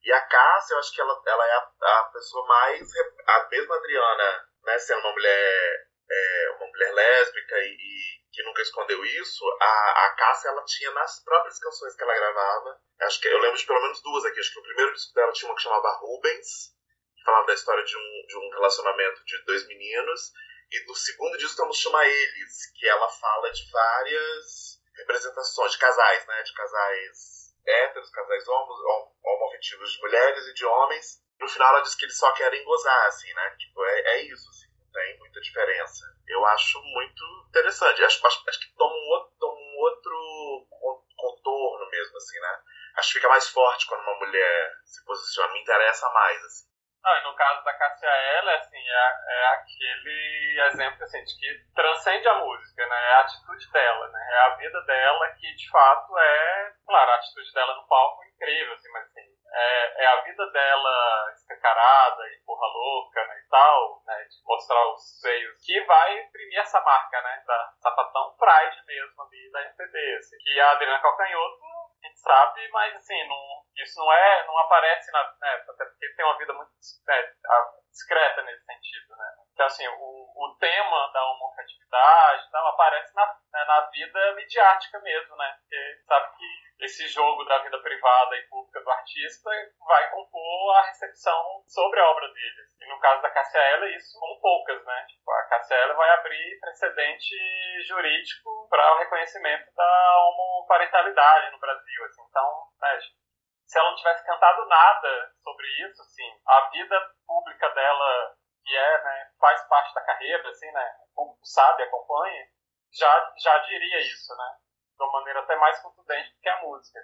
E a Cássia, eu acho que ela, ela é a, a pessoa mais. A mesma Adriana, né, sendo uma mulher, é, uma mulher lésbica e, e, que nunca escondeu isso, a, a Cássia ela tinha nas próprias canções que ela gravava. Acho que eu lembro de pelo menos duas aqui. Acho que o primeiro disco dela tinha uma que chamava Rubens, que falava da história de um, de um relacionamento de dois meninos. E no segundo disco temos Chama Eles, que ela fala de várias representações de casais, né? De casais héteros, casais homos, homoafetivos de mulheres e de homens. No final ela diz que eles só querem gozar, assim, né? Tipo, é, é isso, assim, não tem muita diferença. Eu acho muito interessante. Acho, acho, acho que toma um outro, toma um outro contorno mesmo, assim, né? Acho que fica mais forte quando uma mulher se posiciona, me interessa mais, assim. Não, no caso da Cássia Eller, assim, é, é, aquele exemplo assim, de que transcende a música, né? É a atitude dela, né? É a vida dela que, de fato, é... Claro, a atitude dela no palco é incrível, assim, mas assim, é, é a vida dela escancarada e porra louca, né, e tal, né, de mostrar os seios, que vai imprimir essa marca, né, da sapatão Pride mesmo ali da MPB, assim, que a Adriana Calcanhoto gente sabe, mas assim, não, isso não é, não aparece na, né, até porque tem uma vida muito né, discreta nesse sentido, né. Então assim, o, o tema da homofetividade tal, aparece na, né, na vida midiática mesmo, né, porque sabe que esse jogo da vida privada e pública do artista vai compor a recepção sobre a obra dele. E no caso da Cassia Eller, isso com poucas, né? Tipo, a Cassia Eller vai abrir precedente jurídico para o reconhecimento da homoparentalidade no Brasil. Assim. Então, né, se ela não tivesse cantado nada sobre isso, assim, a vida pública dela, que é, né, faz parte da carreira, assim, né, sabe, acompanha, já, já diria isso, né? De uma maneira até mais contundente do que a música.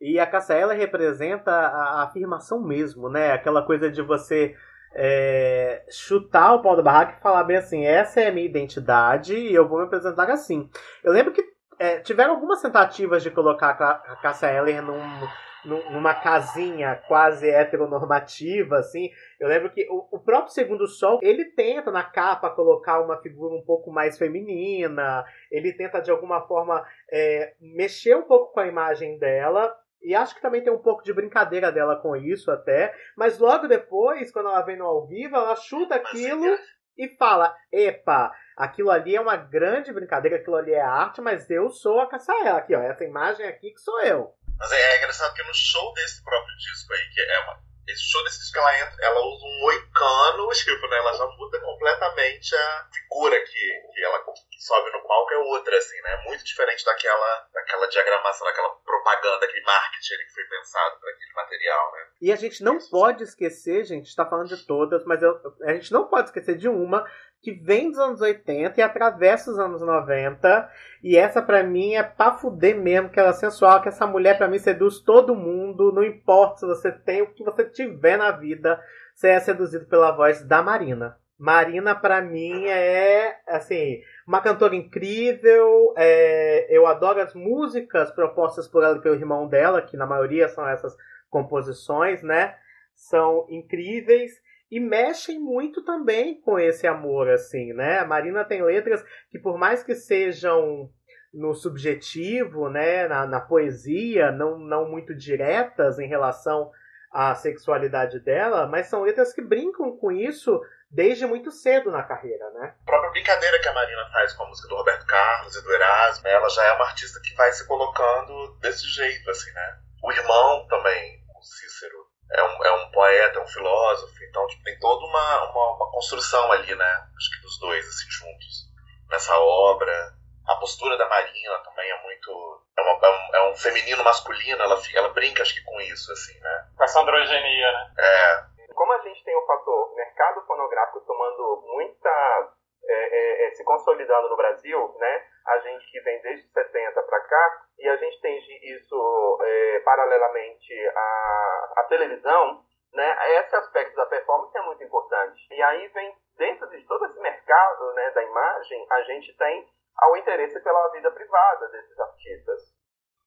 E a Cassia ela representa a afirmação mesmo, né? Aquela coisa de você é, chutar o pau da barraca e falar bem assim: essa é a minha identidade e eu vou me apresentar assim. Eu lembro que é, tiveram algumas tentativas de colocar a Cassia Eller num, numa casinha quase heteronormativa, assim. Eu lembro que o, o, próprio Segundo Sol, ele tenta na capa colocar uma figura um pouco mais feminina, ele tenta de alguma forma é, mexer um pouco com a imagem dela, e acho que também tem um pouco de brincadeira dela com isso até. Mas logo depois, quando ela vem no ao vivo, ela chuta aquilo e fala: Epa, aquilo ali é uma grande brincadeira, aquilo ali é arte, mas eu sou a Caçaela. Aqui, ó, essa imagem aqui que sou eu. Mas é, é engraçado que no show desse próprio disco aí, que é uma, esse show desse disco ela entra, ela usa um moicano, <laughs> tipo, né? Ela já muda completamente a figura que, que ela que sobe no palco é outra, assim, né? Muito diferente daquela, daquela diagramação, daquela propaganda, aquele marketing que foi pensado para aquele material, né? E a gente não pode esquecer, gente, está falando de todas, mas eu, a gente não pode esquecer de uma que vem dos anos 80 e atravessa os anos 90. E essa para mim é pra fuder mesmo, que ela é sensual, que essa mulher para mim seduz todo mundo, não importa se você tem o que você tiver na vida, você é seduzido pela voz da Marina. Marina para mim é assim uma cantora incrível. É, eu adoro as músicas propostas por ela e pelo irmão dela, que na maioria são essas composições, né? São incríveis e mexem muito também com esse amor, assim, né? A Marina tem letras que, por mais que sejam no subjetivo, né, na, na poesia, não, não muito diretas em relação à sexualidade dela, mas são letras que brincam com isso desde muito cedo na carreira, né? A própria brincadeira que a Marina faz com a música do Roberto Carlos e do Erasmo, ela já é uma artista que vai se colocando desse jeito, assim, né? O irmão também, o Cícero, é um, é um poeta, é um filósofo, então tipo, tem toda uma, uma, uma, construção ali, né? Acho que dos dois, assim, juntos. Nessa obra. A postura da Marina também é muito. É, uma, é, um, é um, feminino masculino, ela, ela brinca, acho que com isso, assim, né? Com essa androgenia, né? É. Como a gente tem o fator mercado fonográfico tomando muita. É, é, é se consolidando no Brasil, né? A gente que vem desde 70 para cá, e a gente tem isso é, paralelamente à, à televisão, né, esse aspecto da performance é muito importante. E aí vem, dentro de todo esse mercado né, da imagem, a gente tem o interesse pela vida privada desses artistas.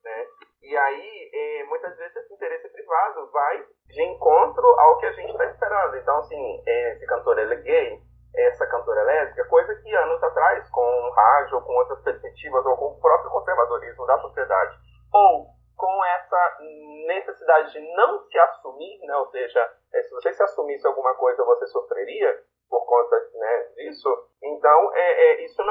Né? E aí, é, muitas vezes, esse interesse privado vai de encontro ao que a gente está esperando. Então, assim, esse cantor ele é gay, essa cantora lésbica, coisa que anos atrás, com rádio, ou com outras perspectivas, ou com o próprio conservadorismo da sociedade, ou com essa necessidade de não se assumir, né? ou seja, é, se você se assumisse alguma coisa, você sofreria por conta né, disso, então é, é, isso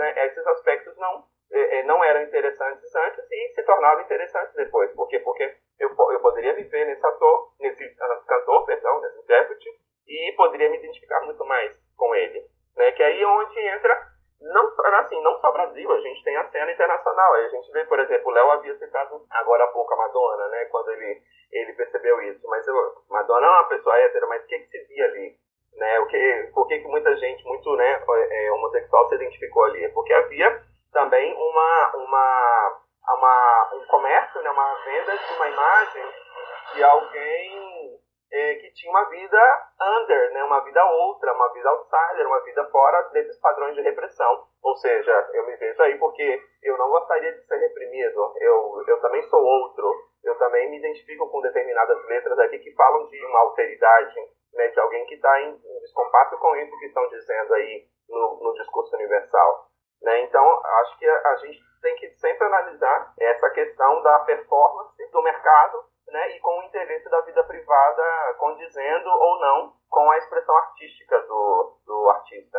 não era, né, esses aspectos não, é, é não eram interessantes antes e se tornavam interessantes depois. Por quê? Porque eu, eu poderia viver nesse ator, nesse cantor, perdão, nesse intérprete, e poderia me identificar muito mais com ele. Né? Que aí é onde entra, não, assim, não só Brasil, a gente tem a cena internacional. Aí a gente vê, por exemplo, o Léo havia citado agora há pouco a Madonna, né? quando ele, ele percebeu isso. Mas eu, Madonna é uma pessoa hétero, mas o que, que se via ali? Né? O que, por que, que muita gente, muito né, é, homossexual, se identificou ali? Porque havia também uma, uma, uma, um comércio, né, uma venda de uma imagem de alguém é, que tinha uma vida under, né, uma vida outra, uma vida outsider, uma vida fora desses padrões de repressão. Ou seja, eu me vejo aí porque eu não gostaria de ser reprimido, eu, eu também sou outro, eu também me identifico com determinadas letras aqui que falam de uma alteridade, né, de alguém que está em, em descompasso com isso que estão dizendo aí no, no discurso universal. Né? Então, acho que a, a gente tem que sempre analisar essa questão da performance do mercado né, e com o interesse da vida privada condizendo ou não com a expressão artística do, do artista.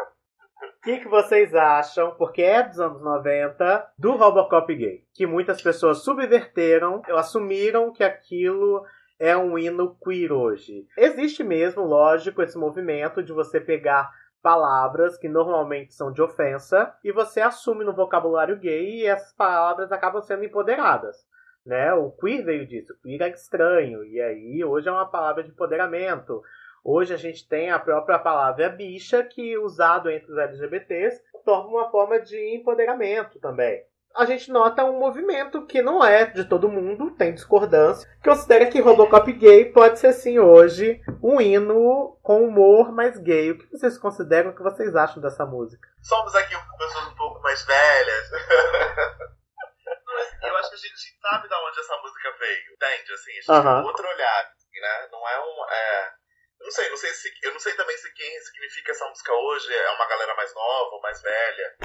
O que, que vocês acham, porque é dos anos 90, do Robocop gay? Que muitas pessoas subverteram, assumiram que aquilo é um hino queer hoje. Existe mesmo, lógico, esse movimento de você pegar palavras que normalmente são de ofensa e você assume no vocabulário gay e essas palavras acabam sendo empoderadas. Né? O queer veio disso, queer é estranho, e aí hoje é uma palavra de empoderamento. Hoje a gente tem a própria palavra bicha, que usado entre os LGBTs torna uma forma de empoderamento também. A gente nota um movimento que não é de todo mundo, tem discordância, que considera que Robocop gay pode ser sim hoje um hino com humor mais gay. O que vocês consideram, o que vocês acham dessa música? Somos aqui pessoas um pouco mais velhas. <laughs> eu acho que a gente sabe de onde essa música veio, entende? Assim, a gente uhum. tem outro olhar, né? Não é um. É... Eu não sei, não sei se, eu não sei também se quem significa essa música hoje é uma galera mais nova ou mais velha.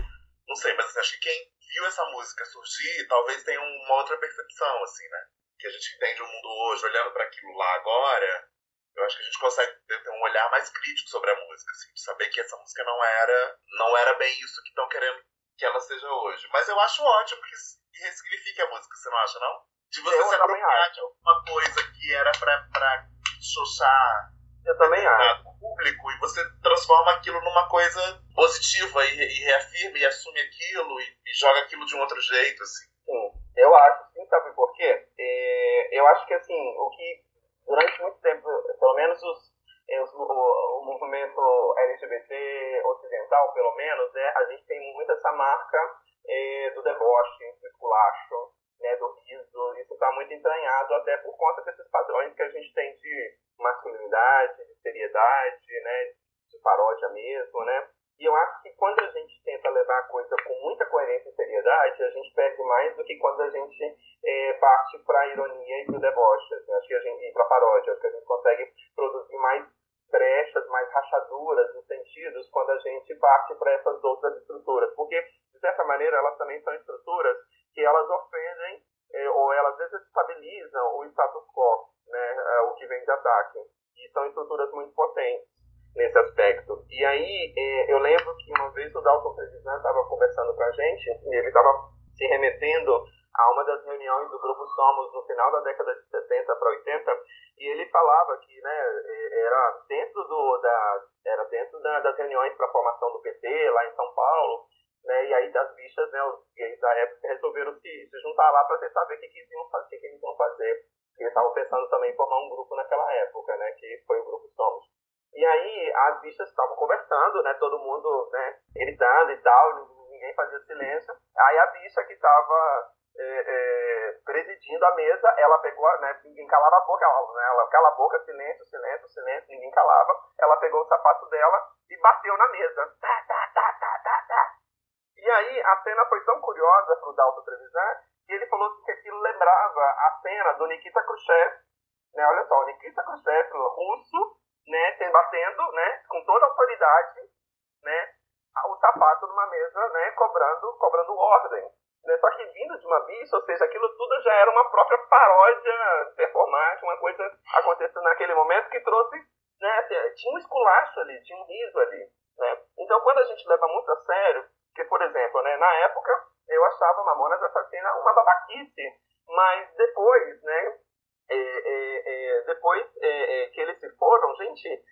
Não sei, mas assim, acho que quem viu essa música surgir talvez tenha uma outra percepção, assim, né? Que a gente entende o mundo hoje, olhando para aquilo lá agora, eu acho que a gente consegue ter um olhar mais crítico sobre a música, assim, de saber que essa música não era, não era bem isso que estão querendo que ela seja hoje. Mas eu acho ótimo que que ressignifique a música, você não acha, não? De você eu se apropriar de alguma coisa que era pra, pra xoxar eu também acho. público e você transforma aquilo numa coisa positiva e, e reafirma e assume aquilo e, e, joga aquilo de um outro jeito, assim. Sim, eu acho, sim, sabe por quê? É, eu acho que, assim, o que durante muito tempo, pelo menos os, os o, o, movimento LGBT ocidental, pelo menos, é, a gente tem muito essa marca é, do deboche, do esculacho, né, do riso, isso está muito entranhado até por conta desses padrões que a gente tem de masculinidade, de seriedade, né, de paródia mesmo, né? E eu acho que quando a gente tenta levar a coisa com muita coerência e seriedade, a gente perde mais do que quando a gente é, parte para a ironia e para o deboche. Assim, acho que a gente, e para a paródia. Acho que a gente consegue produzir mais brechas, mais rachaduras nos sentidos quando a gente parte para essas outras estruturas. Porque, de certa maneira, elas também são estruturas que elas ofendem é, ou elas desestabilizam o status quo né, é, o que vem de ataque. E são estruturas muito potentes nesse aspecto. E aí, é, eu lembro que uma vez o Dalton Trevisan estava conversando com a gente, e ele estava se remetendo a uma das reuniões do Grupo Somos no final da década de 70 para 80, e ele falava que né, era dentro, do, da, era dentro da, das reuniões para a formação do PT, lá em São Paulo, né, e aí das bichas, né, os gays da época resolveram se, se juntar lá para tentar ver o que, que, iam fazer, que, que eles iam fazer eles estavam pensando também em formar um grupo naquela época, né? Que foi o grupo Somos. E aí as bichas estavam conversando, né? Todo mundo, né? Gritando e tal, ninguém fazia silêncio. Aí a bicha que estava é, é, presidindo a mesa, ela pegou, né? Ninguém calava a boca, ela, né, ela cala a boca, silêncio, silêncio, silêncio, ninguém calava. Ela pegou o sapato dela e bateu na mesa. Tá, tá, tá, tá, tá, tá. E aí a cena foi tão curiosa pro Dalton Trevisan e ele falou que aquilo lembrava a cena do Nikita Khrushchev, né? Olha só, o Nikita Khrushchev, russo, né, batendo, né, com toda a autoridade, né, o sapato numa mesa, né, cobrando, cobrando ordem. Né? Só que vindo de uma bicha, ou seja, aquilo tudo já era uma própria paródia performática, uma coisa acontecendo naquele momento que trouxe, né, assim, tinha um esculacho ali, tinha um riso ali, né. Então, quando a gente leva muito a sério, que, por exemplo, né, na época, eu achava Mamonas Assassina uma babaquice, mas depois, né, é, é, é, depois é, é, que eles se foram, gente,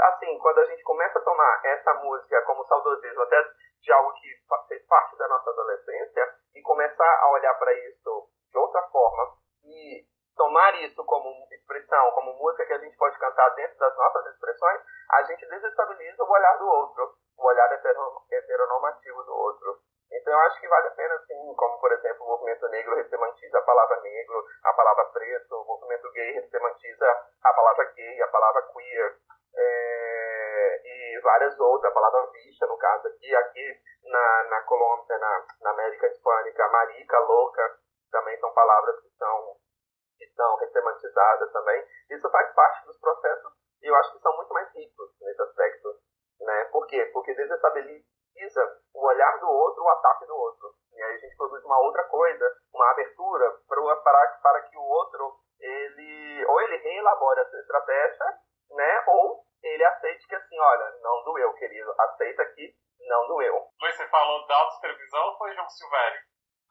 assim, quando a gente começa a tomar essa música como saudosismo até de algo que fez parte da nossa adolescência e começar a olhar para isso de outra forma e tomar isso como expressão, como música que a gente pode cantar dentro das nossas expressões, a gente desestabiliza o olhar do outro, o olhar heteronormativo do outro. Então eu acho que vale a pena, sim, como por exemplo o movimento negro ressemantiza a palavra negro, a palavra preto, o movimento gay ressemantiza a palavra gay, a palavra queer, é, e várias outras, a palavra bicha, no caso aqui, aqui na, na Colômbia, na, na América Hispânica, marica, louca, também são palavras que são, que são ressemantizadas também. Isso faz parte dos processos e eu acho que são muito mais ricos nesse aspecto. Né? Por quê? Porque desestabiliza o olhar do outro, o ataque do outro. E aí a gente produz uma outra coisa, uma abertura para, para, para que o outro, ele ou ele reelabore a sua estratégia, né? Ou ele aceite que assim, olha, não doeu, querido, aceita que não doeu. Você falou da autossupervisão ou foi João Silvério?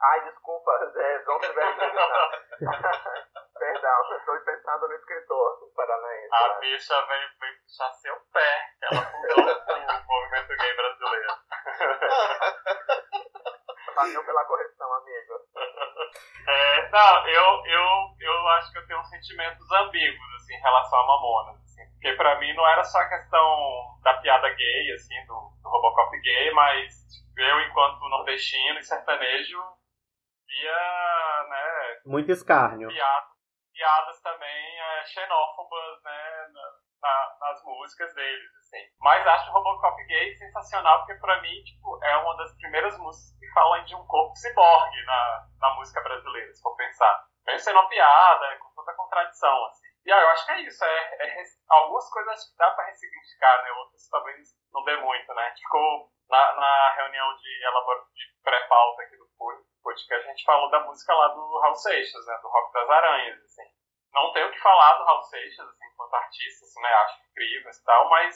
Ai, desculpa, <laughs> é, João Silvério. <laughs> Perdão, eu estou pensando no escritor paranaense. A né? bicha vem, vem puxar seu pé, ela fundou o movimento gay brasileiro. <laughs> Valeu pela correção, amigo. É, não, eu, eu, eu acho que eu tenho sentimentos ambíguos assim, em relação a Mamonas. Porque pra mim não era só a questão da piada gay, assim, do, do Robocop gay, mas tipo, eu, enquanto nordestino e sertanejo, via, né... Muito escárnio. Piadas, piadas também é, xenófobas, né, na, nas músicas deles, assim. Mas acho o Robocop gay sensacional, porque pra mim, tipo, é uma das primeiras músicas que falam de um corpo ciborgue na, na música brasileira, se for pensar. Mesmo sendo uma piada, com toda a contradição, assim. E aí, eu acho que é isso, é, é algumas coisas que dá pra ressignificar, né, outras talvez não dê muito, né. Ficou na, na reunião de, de pré-pauta aqui do podcast, a gente falou da música lá do Raul Seixas, né, do Rock das Aranhas, assim não tenho o que falar do Raul Seixas, assim, enquanto artista, assim, né? Acho incrível e tal, mas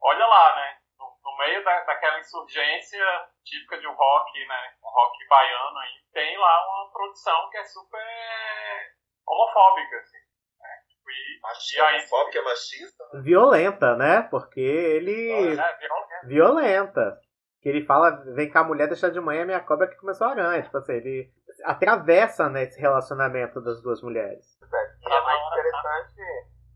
olha lá, né? No, no meio da, daquela insurgência típica de um rock, né? Um rock baiano aí, tem lá uma produção que é super homofóbica, assim. Né? Tipo, e Aí... homofóbica, machista. Violenta, né? Porque ele. É, violenta. violenta. Que ele fala, vem cá, mulher, deixar de manhã minha cobra que começou a aranha. Tipo assim, ele atravessa né, esse relacionamento das duas mulheres. E é mais interessante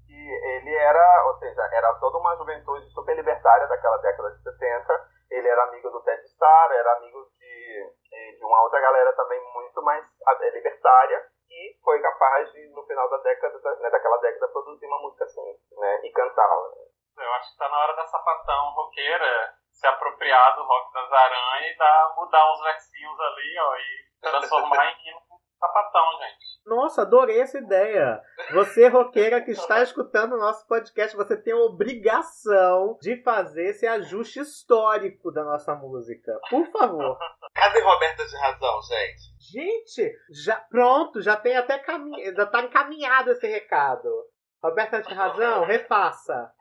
que ele era, ou seja, era toda uma juventude super libertária daquela década de 70. Ele era amigo do Ted Starr, era amigo de, de uma outra galera também muito mais é, libertária e foi capaz de, no final da década, né, daquela década, produzir uma música assim, né, e cantá-la. Eu acho que tá na hora da sapatão roqueira se apropriar do rock das aranhas e dar, mudar uns versinhos ali, ó, e transformar em hino sapatão, gente. Nossa, adorei essa ideia. Você, roqueira que está escutando o nosso podcast, você tem a obrigação de fazer esse ajuste histórico da nossa música. Por favor. Cadê Roberta de Razão, gente? Gente, já pronto, já tem até caminho, já tá encaminhado esse recado. Roberta de Razão, refaça.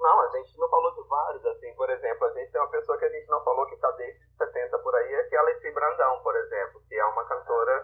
Não, a gente não falou de vários, assim, por exemplo, a gente tem uma pessoa que a gente não falou que está desde 70 por aí, é que é a Leci Brandão, por exemplo, que é uma cantora,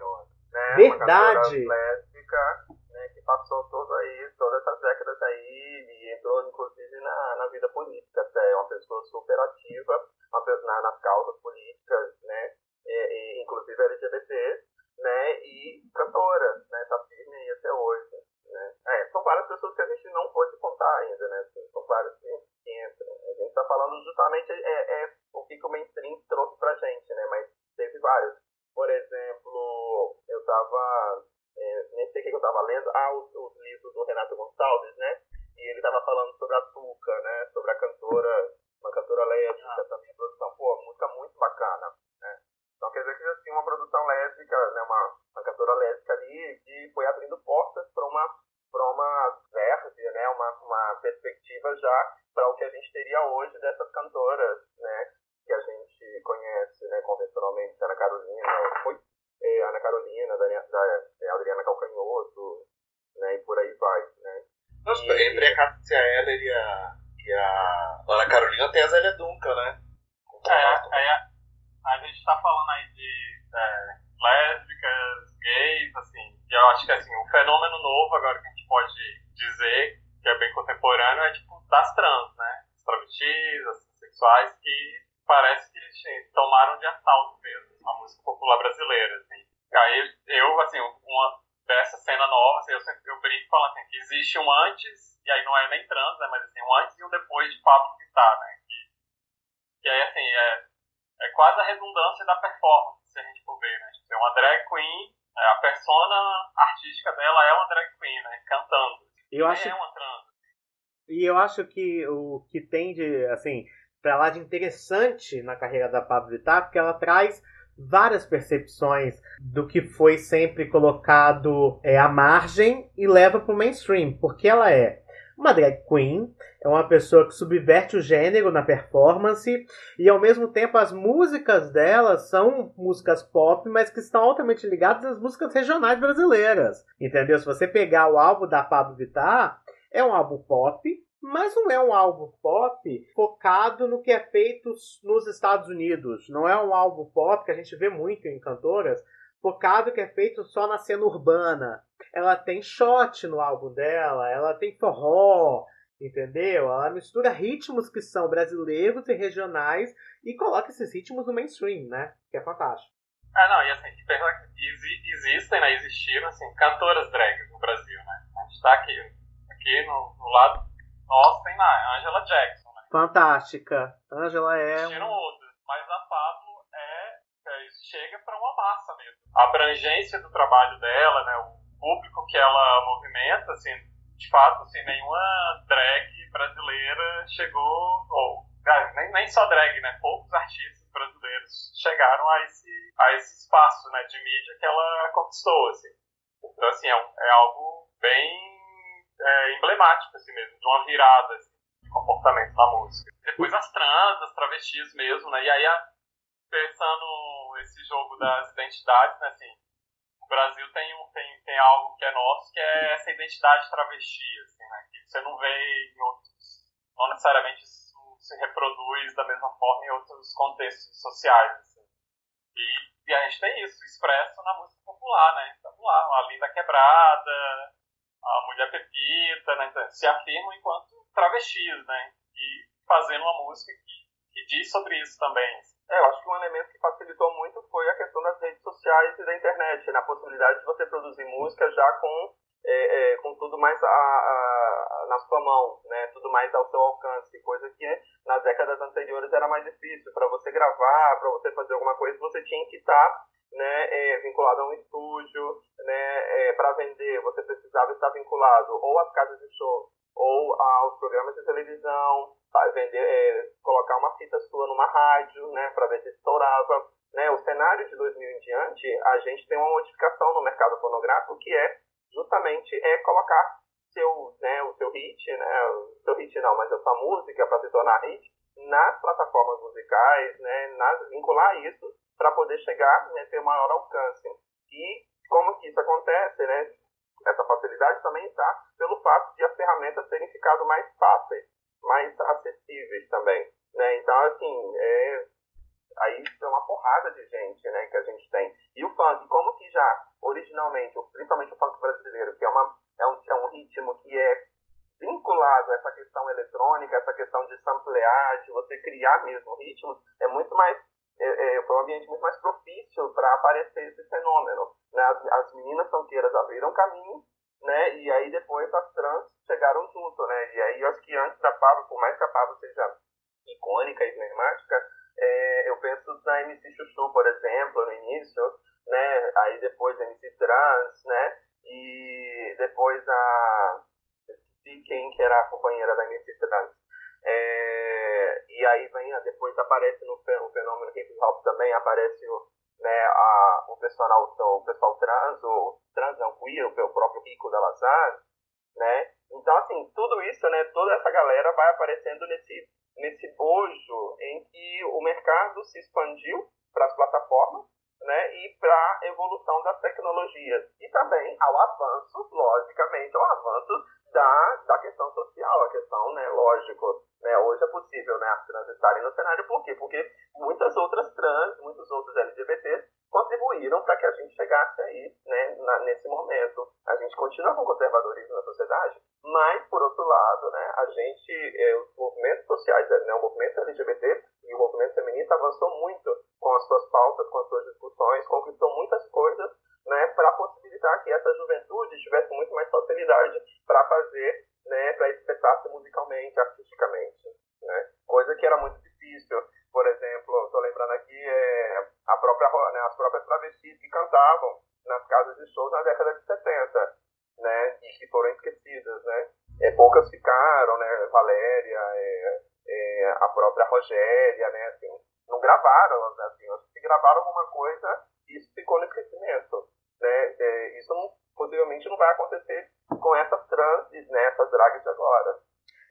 né, Verdade. uma cantora lésbica, né, que passou todo aí, todas essas décadas aí, e entrou inclusive na, na vida política até, é uma pessoa super ativa uma, na, nas causas políticas, né, e, e, inclusive LGBT, né, e cantora, né, tá firme aí até hoje. Né? É, são várias pessoas que a gente não pôde contar ainda, né? Assim, são vários que, que entram. A gente está falando justamente é, é, o que, que o mainstream trouxe pra gente, né? Mas teve vários. Por exemplo, eu estava é, nem sei o que eu estava lendo, ah, os, os, livros do Renato Gonçalves, né? E ele estava falando sobre a Tuca, né? Sobre a cantora, uma cantora lésbica ah. também, produção, pô, música muito bacana, né? Então quer dizer que já tinha uma produção lésbica, né? Uma, uma cantora lésbica ali que foi abrindo portas para uma para uma verve, né, uma, uma perspectiva já para o que a gente teria hoje dessas cantoras, né, que a gente conhece, né, convencionalmente, Ana Carolina, foi é, Ana Carolina, da, da, da Adriana Calcanhoto, né, e por aí vai, né. Nossa, e, entre a Cássia Eller e a, e a Ana Carolina tem a Zélia Duncan, né? É, é, a gente está falando aí de é, lésbicas, gays, assim, e eu acho que assim, um fenômeno novo agora que a gente pode dizer, que é bem contemporâneo, é tipo das trans, né? As travestis, as sexuais, que parece que eles tomaram de assalto mesmo a música popular brasileira, assim. E aí eu, assim, uma dessa cena nova, assim, eu sempre eu brinco falando assim, que existe um antes, e aí não é nem trans, né, mas assim, um antes e um depois de Pablo Vittar, né, que, que aí, assim, é, é quase a redundância da performance, se a gente for ver, né, tipo, é uma drag queen é, a persona artística dela é uma drag queen, né? Cantando. Eu acho... É uma trans. E eu acho que o que tem de, assim, pra lá de interessante na carreira da Pablo Vittar, porque ela traz várias percepções do que foi sempre colocado é, à margem e leva para o mainstream, porque ela é uma drag queen, é uma pessoa que subverte o gênero na performance e ao mesmo tempo as músicas dela são músicas pop, mas que estão altamente ligadas às músicas regionais brasileiras. Entendeu? Se você pegar o álbum da Pablo Vittar, é um álbum pop, mas não é um álbum pop focado no que é feito nos Estados Unidos. Não é um álbum pop que a gente vê muito em cantoras focado que é feito só na cena urbana. Ela tem shot no álbum dela, ela tem forró, entendeu? Ela mistura ritmos que são brasileiros e regionais e coloca esses ritmos no mainstream, né? Que é fantástico. Ah, não, e assim, existem, né, existiram, assim, cantoras drags no Brasil, né? A gente tá aqui, aqui no, no lado nosso tem a Angela Jackson, né? Fantástica. Angela é... Existiram outras, mas a Pablo é, é chega para uma massa mesmo. A abrangência do trabalho dela, né, o público que ela movimenta, assim, de fato, assim, nenhuma drag brasileira chegou, ou nem, nem só drag, né, poucos artistas brasileiros chegaram a esse, a esse espaço, né, de mídia que ela conquistou, assim. Então, assim, é, é algo bem é, emblemático, assim mesmo, de uma virada, assim, de comportamento na música. Depois as trans, as travestis mesmo, né, e aí, a, pensando esse jogo das identidades, né, assim, o Brasil tem, um, tem, tem algo que é nosso, que é essa identidade travesti, assim, né? Que você não vê em outros. Não necessariamente isso se reproduz da mesma forma em outros contextos sociais. Assim. E, e a gente tem isso expresso na música popular, né? Estamos lá, uma linda quebrada, a mulher pepita, né? Então, se afirmam enquanto travestis, né? E fazendo uma música que, que diz sobre isso também. É, eu acho que um elemento que facilitou muito foi a questão das redes sociais e da internet, na possibilidade de você produzir música já com, é, é, com tudo mais a, a, na sua mão, né? Tudo mais ao seu alcance, coisa que nas décadas anteriores era mais difícil. Para você gravar, para você fazer alguma coisa, você tinha que estar né, é, vinculado a um estúdio, né, é, para vender, você precisava estar vinculado ou às casas de show ou aos programas de televisão, vender, é, colocar uma fita sua numa rádio, né, para ver se estourava. Né, o cenário de 2000 em diante, a gente tem uma modificação no mercado fonográfico que é justamente é colocar seu, né, o seu hit, né, o seu hit não, mas a sua música para se tornar hit nas plataformas musicais, né, nas, vincular isso para poder chegar, né, ter maior alcance. E como que isso acontece, né? Essa facilidade também está pelo fato de as ferramentas terem ficado mais fáceis, mais acessíveis também, né? Então, assim, é, aí é uma porrada de gente, né, que a gente tem. E o funk, como que já originalmente, principalmente o funk brasileiro, que é, uma, é, um, é um ritmo que é vinculado a essa questão eletrônica, essa questão de samplear, de você criar mesmo ritmos, é muito mais é, é, foi um ambiente muito mais propício para aparecer esse fenômeno. Né? As, as meninas sanqueiras abriram caminho, né? E aí depois as trans chegaram junto, né? E aí eu acho que antes da Pablo, por mais que a Pablo seja icônica e emblemática, é, eu penso na MC Chuchu, por exemplo, no início, né? Aí depois a MC Trans, né? E depois a... quem que era a companheira da MC Trans. É, e aí vem, depois aparece no o fenômeno hip hop também, aparece o, né, a, o, pessoal, o pessoal trans, o trans não queer, o próprio Rico da Lazar, né? Então, assim, tudo isso, né, toda essa galera vai aparecendo nesse, nesse bojo em que o mercado se expandiu para as plataformas, né, e para a evolução das tecnologias. E também ao avanço, logicamente, ao avanço da, da questão social, a questão, né, lógico, né, hoje é possível, né, as trans estarem no cenário, por quê? Porque muitas outras trans, muitos outros LGBTs contribuíram para que a gente chegasse aí, né, na, nesse momento. A gente continua com conservadorismo na sociedade, mas, por outro lado, né, a gente, é, os movimentos sociais, né, o movimento LGBT e o movimento feminista avançou muito com as suas pautas, com as suas discussões, conquistou muitas coisas né, para possibilitar que essa juventude tivesse muito mais facilidade para fazer, né, para expressar-se musicalmente, artisticamente, né, coisa que era muito difícil. Por exemplo, estou lembrando aqui é, a própria, né, as próprias travestis que cantavam nas casas de shows na década de 70, né, e que foram esquecidas, né. É, poucas ficaram, né, Valéria, é, é, a própria Rogéria, né, assim, não gravaram, assim, se gravaram alguma coisa, isso ficou no esquecimento né? É, isso não, possivelmente não vai acontecer com essas trans, né, essas drags de agora.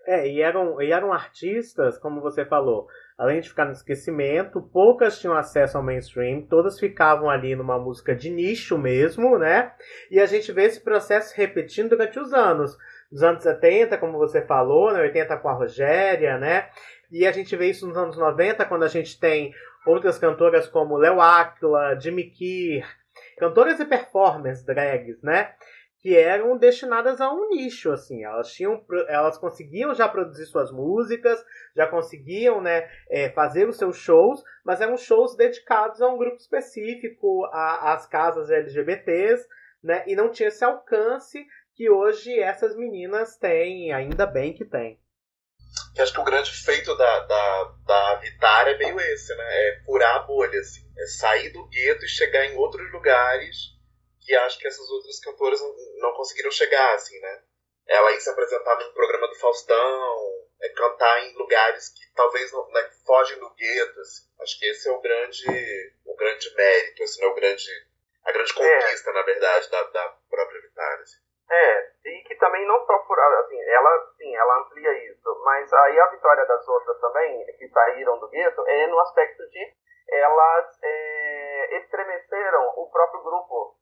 É, e eram, e eram artistas, como você falou, além de ficar no esquecimento, poucas tinham acesso ao mainstream, todas ficavam ali numa música de nicho mesmo, né? E a gente vê esse processo repetindo durante os anos. Nos anos 70, como você falou, né? 80 com a Rogéria, né? E a gente vê isso nos anos 90, quando a gente tem outras cantoras como Léo Aquila, Jimmy Kier, cantoras e performers drags, né? Que eram destinadas a um nicho, assim. Elas tinham, elas conseguiam já produzir suas músicas, já conseguiam, né, é, fazer os seus shows, mas eram shows dedicados a um grupo específico, às casas LGBTs, né? E não tinha esse alcance que hoje essas meninas têm, ainda bem que têm. Que acho que o grande feito da, da, da é meio esse, né? É furar a bolha, assim. É sair do gueto e chegar em outros lugares que acho que essas outras cantoras não, conseguiram chegar, assim, né? Ela ir se apresentar no programa do Faustão, é, cantar em lugares que talvez não, né, fogem do gueto, assim. Acho que esse é o grande, o grande mérito, assim, né? o grande, a grande é. conquista, é. na verdade, da, da própria Vitória. Assim. É, e que também não só por, assim, ela, sim, ela amplia isso, mas aí a vitória das outras também, que saíram do gueto, é no aspecto de elas é, estremeceram o próprio grupo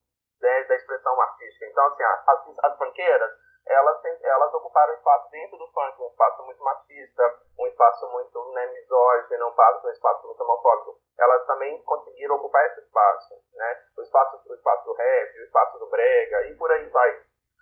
da expressão artística. Então, assim, as, as banqueiras, elas, elas ocuparam espaço dentro do funk, um espaço muito machista, um espaço muito né, misógino, um espaço, um espaço muito homofóbico. Elas também conseguiram ocupar esse espaço, né? O espaço, o espaço do rap, o espaço do brega e por aí vai.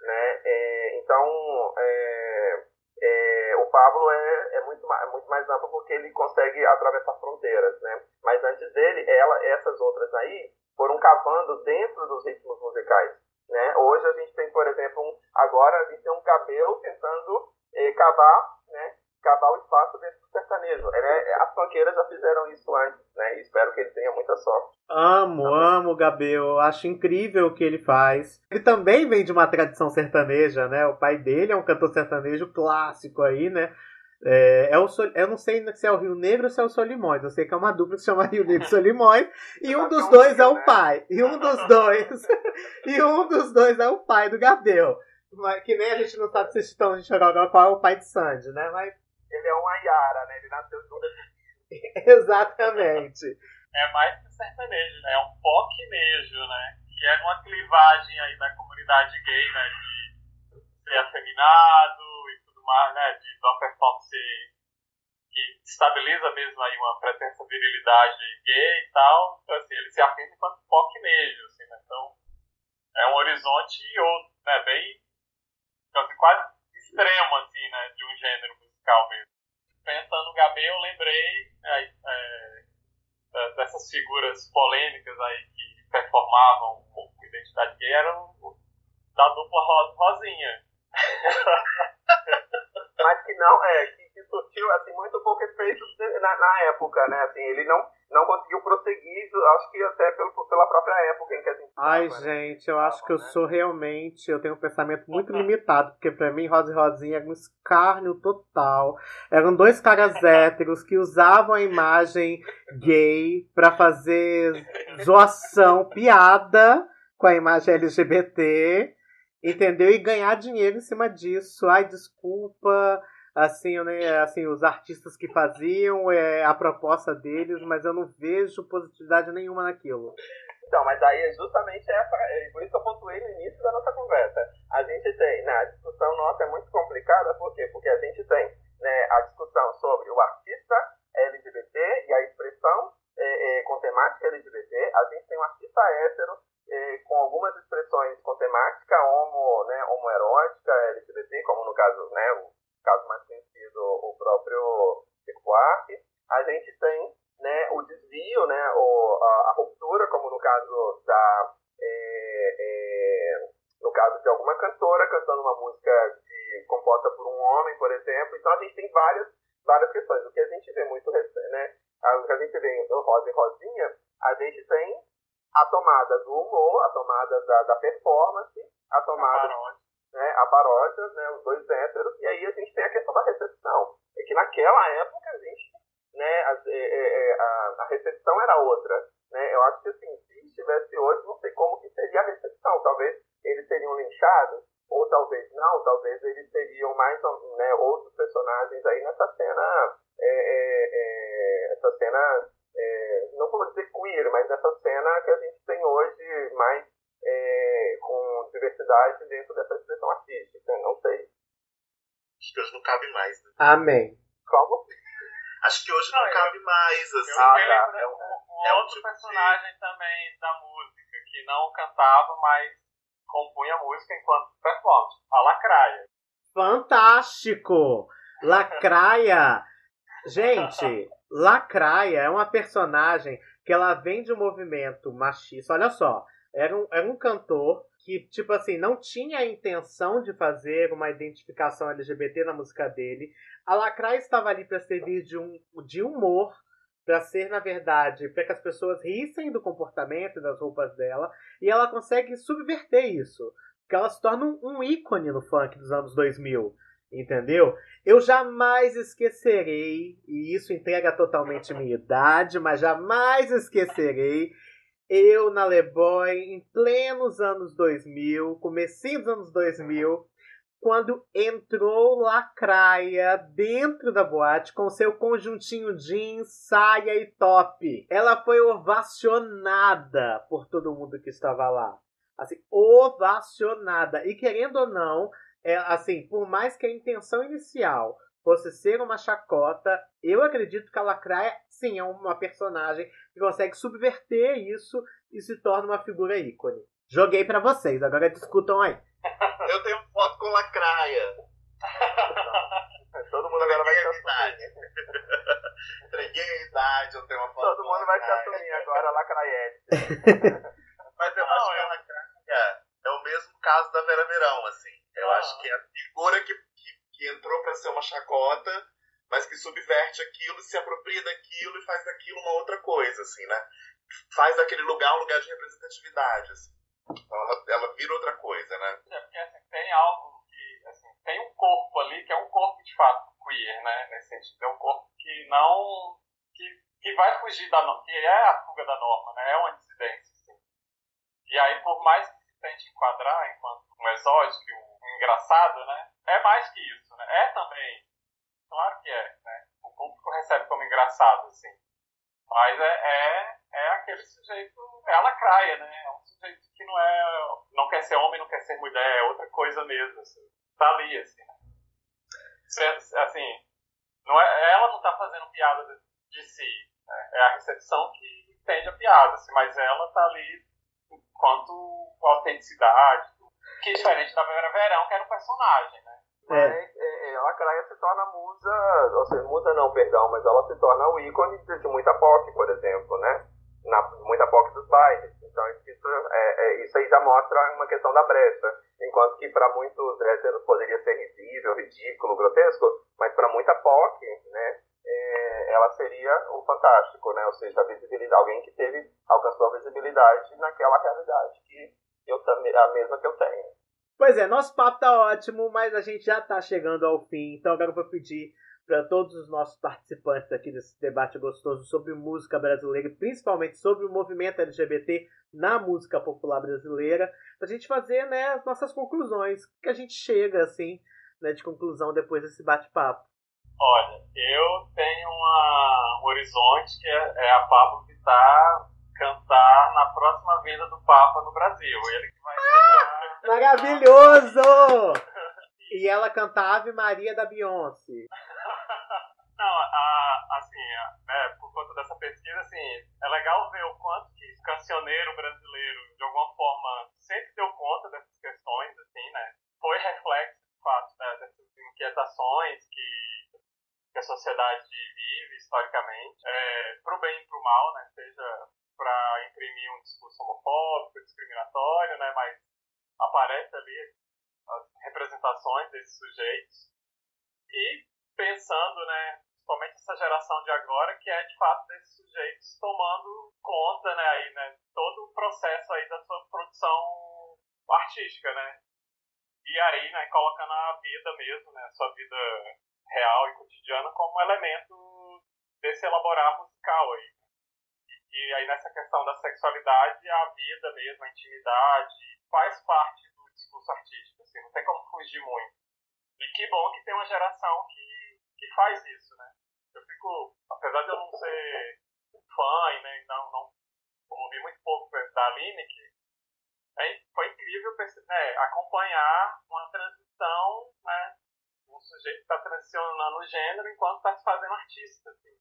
né? É, então, é, é, o Pablo é, é, muito, é muito mais amplo porque ele consegue atravessar fronteiras, né? Mas antes dele, ela, essas outras aí foram cavando dentro dos ritmos musicais, né? Hoje a gente tem, por exemplo, um, agora a gente tem um cabelo tentando eh, cavar, né? Cavar o espaço dentro do sertanejo. É, as panqueiras já fizeram isso antes, né? E espero que ele tenha muita sorte. Amo, tá amo o Gabriel. Acho incrível o que ele faz. Ele também vem de uma tradição sertaneja, né? O pai dele é um cantor sertanejo clássico aí, né? É, é o Sol, eu não sei se é o Rio Negro ou se é o Solimões. Eu sei que é uma dupla que se chama Rio Negro e Solimões. E um dos dois é o pai. E um dos <laughs> dois. <laughs> e um dos dois é o pai do Gabriel. Que nem a gente não sabe se estão de Chororó qual é o pai de Sandy, né? Mas. Ele é um Ayara, né? Ele nasceu junto. <laughs> Exatamente. É mais que sertanejo, né? É um poquinejo, né? Que é uma clivagem aí da comunidade gay, né? De ser afeminado mais, né? De uma performance que estabiliza mesmo aí uma pretensa virilidade gay e tal. Então, assim, ele se afirma enquanto poquinejo, assim, né? Então, é um horizonte e outro, né? Bem, então, assim, quase extremo, assim, né? De um gênero musical mesmo. Pensando no Gabê, eu lembrei é, é, dessas figuras polêmicas aí que performavam com identidade gay, eram da dupla Rosinha. <laughs> Mas que não, é, que, que surtiu assim, muito pouco efeito na, na época, né? Assim, ele não não conseguiu prosseguir, acho que até pelo, pela própria época em que a gente Ai, tava, né? gente, eu acho que eu né? sou realmente, eu tenho um pensamento muito limitado, porque para mim Rosa e Rosinha era um escárnio total. Eram dois caras <laughs> héteros que usavam a imagem gay para fazer zoação, piada com a imagem LGBT, entendeu? E ganhar dinheiro em cima disso. Ai, desculpa, assim, né, assim, os artistas que faziam é, a proposta deles, mas eu não vejo positividade nenhuma naquilo. Então, mas aí é justamente é por isso que eu pontuei no início da nossa conversa. A gente tem, né, a discussão nossa é muito complicada, por quê? Porque a gente tem né, a discussão sobre o artista LGBT e a expressão é, é, com temática LGBT, a gente tem um artista hétero é, com algumas expressões com temática homo, né, homoerótica, LGBT, como no caso, né, o caso mais conhecido, o próprio Chico Buarque. A gente tem né, o desvio, né, o, a, a ruptura, como no caso da é, é, no caso de alguma cantora cantando uma música de, composta por um homem, por exemplo. Então a gente tem várias, várias questões. O que a gente vê muito, né, o que a gente vê no Rosa e Rosinha, a gente tem a tomada do humor, a tomada da, da performance, a tomada né, a paródia, né, os dois héteros, e aí a gente tem a questão da recepção. É que naquela época a gente, né, a, é, é, é, a, a recepção era outra. Né? Eu acho que assim, se estivesse hoje, não sei como que seria a recepção. Talvez eles seriam linchados, ou talvez não, talvez eles seriam mais né, outros personagens aí nessa cena, é, é, é, essa cena, não vou dizer queer, mas nessa cena que a gente tem hoje mais é, com diversidade dentro dessa expressão artística. Não sei. Acho que hoje não cabe mais, né? Amém. Como? Acho que hoje não, não cabe mais, assim. Ah, tá. É um, um é outro tipo personagem de... também da música, que não cantava, mas compunha música enquanto performance. A Lacraia. Fantástico! Lacraia! Gente, Lacraia é uma personagem que ela vem de um movimento machista. Olha só, era um, era um cantor que, tipo assim, não tinha a intenção de fazer uma identificação LGBT na música dele. A Lacraia estava ali para servir de, um, de humor, para ser, na verdade, para que as pessoas rissem do comportamento e das roupas dela. E ela consegue subverter isso. Porque ela se torna um, um ícone no funk dos anos 2000. Entendeu? Eu jamais esquecerei, e isso entrega totalmente minha idade, mas jamais esquecerei eu na Leboy em plenos anos 2000, comecinho dos anos 2000, quando entrou Lacraia dentro da boate com seu conjuntinho jeans, saia e top. Ela foi ovacionada por todo mundo que estava lá. Assim, ovacionada. E querendo ou não, é, assim, por mais que a intenção inicial fosse ser uma chacota, eu acredito que a Lacraia, sim, é uma personagem que consegue subverter isso e se torna uma figura ícone. Joguei para vocês, agora discutam aí. Eu tenho foto com lacraia. Todo mundo agora vai assumir. Entreguei a idade, eu tenho uma foto Todo mundo vai se assumir agora, lacraiete. Mas eu acho que a lacraia é o mesmo caso da Vera Verão, assim. Eu ah. acho que é a figura que, que, que entrou para ser uma chacota, mas que subverte aquilo, se apropria daquilo e faz daquilo uma outra coisa, assim, né? Faz daquele lugar um lugar de representatividade, assim. Então ela, ela vira outra coisa, né? É, porque assim, tem algo que, assim, tem um corpo ali que é um corpo de fato queer, né? Nesse sentido, é um corpo que não. que, que vai fugir da norma, que é a fuga da norma, né? É uma dissidência, assim. E aí, por mais que tente enquadrar enquanto um exótico, um engraçado, né? É mais que isso, né? É também. Claro que é, né? O público recebe como engraçado, assim. Mas é, é, é aquele sujeito, é a lacraia, né? É um sujeito que não é. não quer ser homem, não quer ser mulher, é outra coisa mesmo, assim. Tá ali, assim. Né? Assim, não é, ela não tá fazendo piada de, si. Né? É a recepção que entende a piada, assim, mas ela tá ali enquanto autenticidade, que é diferente da Vera Verão, que era um personagem, né? É. Mas é, é, a Lacraia se torna musa, ou seja, musa não, perdão, mas ela se torna o ícone de, muita POC, por exemplo, né? Na, muita POC dos bairros. Então isso, é, é, isso aí já mostra uma questão da brecha. Enquanto que para muitos héteros poderia ser risível, ridículo, grotesco, mas para muita POC, né? É, ela seria o fantástico, né? Ou seja, a visibilidade, alguém que teve, alcançou a visibilidade naquela realidade que eu também, a mesma que eu tenho. Pois é, nosso papo tá ótimo, mas a gente já tá chegando ao fim, então agora eu vou pedir para todos os nossos participantes aqui desse debate gostoso sobre música brasileira principalmente sobre o movimento LGBT na música popular brasileira, para a gente fazer né, as nossas conclusões, que a gente chega assim, né, de conclusão depois desse bate-papo. Olha, eu tenho uma, um horizonte que é, é a Pablo Vittar cantar na próxima vinda do Papa no Brasil. Ele que vai cantar. Maravilhoso! e ela canta Ave Maria da Beyoncé. Não, a, assim, né, por conta dessa pesquisa, assim, é legal ver o quanto que o cancioneiro brasileiro, de alguma forma, sempre deu conta dessas questões, assim, né? Foi reflexo, de fato, né, dessas inquietações que, que a sociedade vive historicamente, é, pro bem e pro mal, né? Seja para imprimir um discurso homofóbico, discriminatório, né? Mas aparece ali as representações desses sujeitos e pensando, né, principalmente essa geração de agora, que é de fato desses sujeitos tomando conta, né, aí, né, todo o processo aí da sua produção artística, né, e aí, né, colocando a vida mesmo, né, sua vida real e cotidiana como elemento desse elaborar musical aí. E, e aí nessa questão da sexualidade, a vida mesmo, a intimidade, faz parte do discurso artístico, assim, não tem como fugir muito. E que bom que tem uma geração que, que faz isso, né? Eu fico, apesar de eu não ser fã e né, não, não ouvi muito pouco da Aline, que é, foi incrível né, acompanhar uma transição, né? Sujeito está transicionando o gênero enquanto está se fazendo artista. Assim.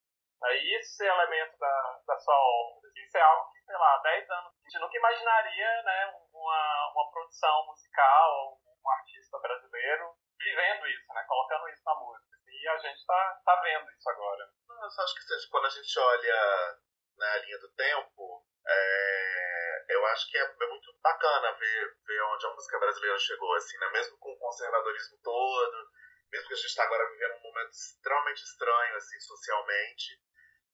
Aí esse elemento da, da sua obra, isso é algo que, sei lá, há 10 anos a gente nunca imaginaria, né? Uma, uma produção musical, um artista brasireiro vivendo isso, né? Colocando isso na música. E a gente tá, tá vendo isso agora. Eu só acho que quando a gente olha na linha do tempo, é, eu acho que é, é, muito bacana ver, ver onde a música brasileira chegou, assim, né? Mesmo com o conservadorismo todo, mesmo que a gente está agora vivendo um momento extremamente estranho, assim, socialmente,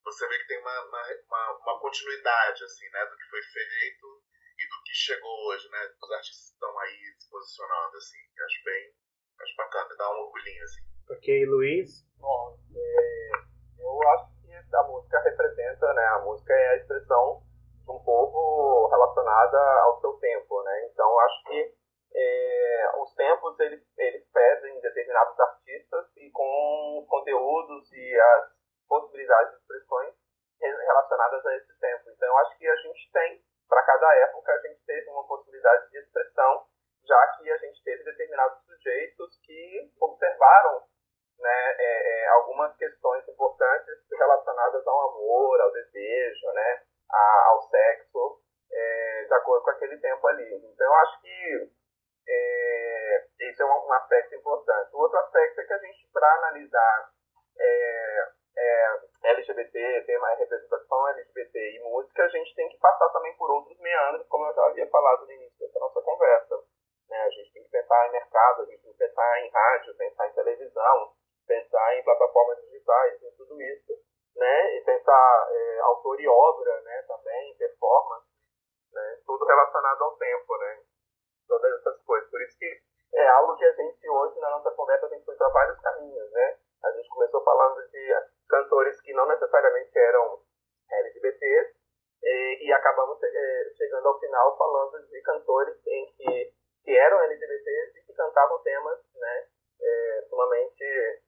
você vê que tem uma, uma, uma, continuidade, assim, né? Do que foi feito e do que chegou hoje, né? Os artistas estão aí se posicionando, assim, acho bem, acho bacana, dá um orgulhinho, assim. Ok, Luiz? Bom, é, eu acho que a música representa, né? A música é a expressão de um povo relacionada ao seu tempo, né? Então, acho que é, os tempos, eles, eles pedem determinados artistas e com os conteúdos e as possibilidades de expressões relacionadas a esse tempo. Então, eu acho que a gente tem, para cada época, a gente teve uma possibilidade de expressão já que a gente teve determinados sujeitos que observaram né, é, é, algumas questões importantes relacionadas ao amor, ao desejo, né, a, ao sexo, é, de acordo com aquele tempo ali. Então, eu acho que é, esse é um, aspecto importante. O outro aspecto é que a gente, para analisar é, é, LGBT, ter mais representação LGBT e música, a gente tem que passar também por outros meandros, como eu já havia falado no início dessa nossa conversa. Né? A gente tem que pensar em mercado, a gente tem que pensar em rádio, pensar em televisão, pensar em plataformas digitais, em tudo isso, né? E pensar é, autor e obra, né? Também, performance, né? Tudo relacionado ao tempo, né? Todas essas coisas. Por isso que é algo que a gente hoje, na nossa conversa, a gente foi para vários caminhos, né? A gente começou falando de cantores que não necessariamente eram LGBTs e, e acabamos é, chegando ao final falando de cantores em que, que eram LGBTs e que cantavam temas, né? É, sumamente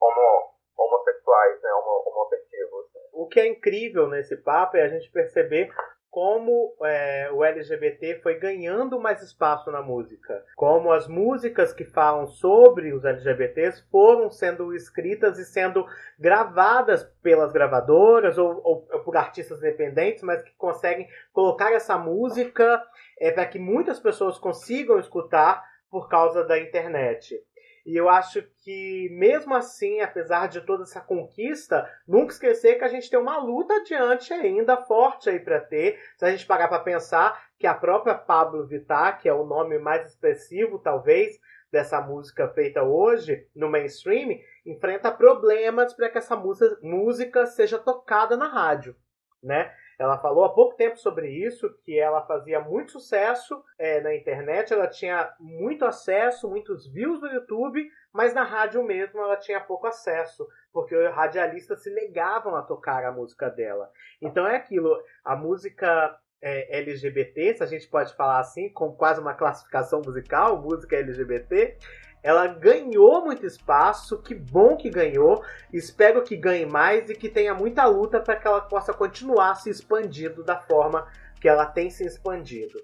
homo, homossexuais, né, homo, homoafetivos. O que é incrível nesse papo é a gente perceber como é, o LGBT foi ganhando mais espaço na música. Como as músicas que falam sobre os LGBTs foram sendo escritas e sendo gravadas pelas gravadoras ou, ou, ou por artistas independentes, mas que conseguem colocar essa música é, para que muitas pessoas consigam escutar por causa da internet. E eu acho que, mesmo assim, apesar de toda essa conquista, nunca esquecer que a gente tem uma luta adiante ainda, forte aí para ter. Se a gente parar para pensar que a própria Pablo Vittar, que é o nome mais expressivo, talvez, dessa música feita hoje no mainstream, enfrenta problemas para que essa música seja tocada na rádio, né? Ela falou há pouco tempo sobre isso, que ela fazia muito sucesso é, na internet, ela tinha muito acesso, muitos views no YouTube, mas na rádio mesmo ela tinha pouco acesso, porque os radialistas se negavam a tocar a música dela. Então é aquilo, a música é, LGBT, se a gente pode falar assim, com quase uma classificação musical, música LGBT, ela ganhou muito espaço, que bom que ganhou. Espero que ganhe mais e que tenha muita luta para que ela possa continuar se expandindo da forma que ela tem se expandido.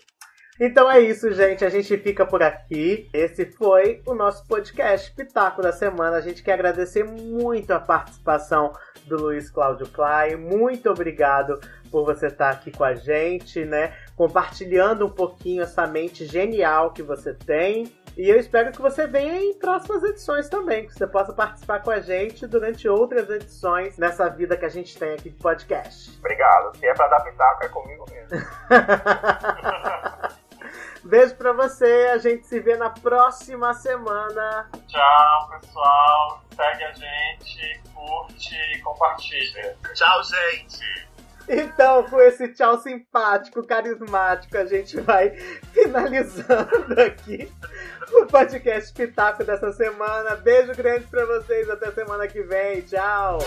Então é isso, gente. A gente fica por aqui. Esse foi o nosso podcast Pitaco da Semana. A gente quer agradecer muito a participação do Luiz Cláudio Clay. Muito obrigado por você estar aqui com a gente, né? Compartilhando um pouquinho essa mente genial que você tem. E eu espero que você venha em próximas edições também, que você possa participar com a gente durante outras edições nessa vida que a gente tem aqui de podcast. Obrigado. Se é pra dar pitaco, é comigo mesmo. <laughs> Beijo pra você, a gente se vê na próxima semana. Tchau, pessoal. Segue a gente, curte e compartilha. Tchau, gente. Então, com esse tchau simpático, carismático, a gente vai finalizando aqui o podcast Pitaco dessa semana. Beijo grande pra vocês, até semana que vem. Tchau!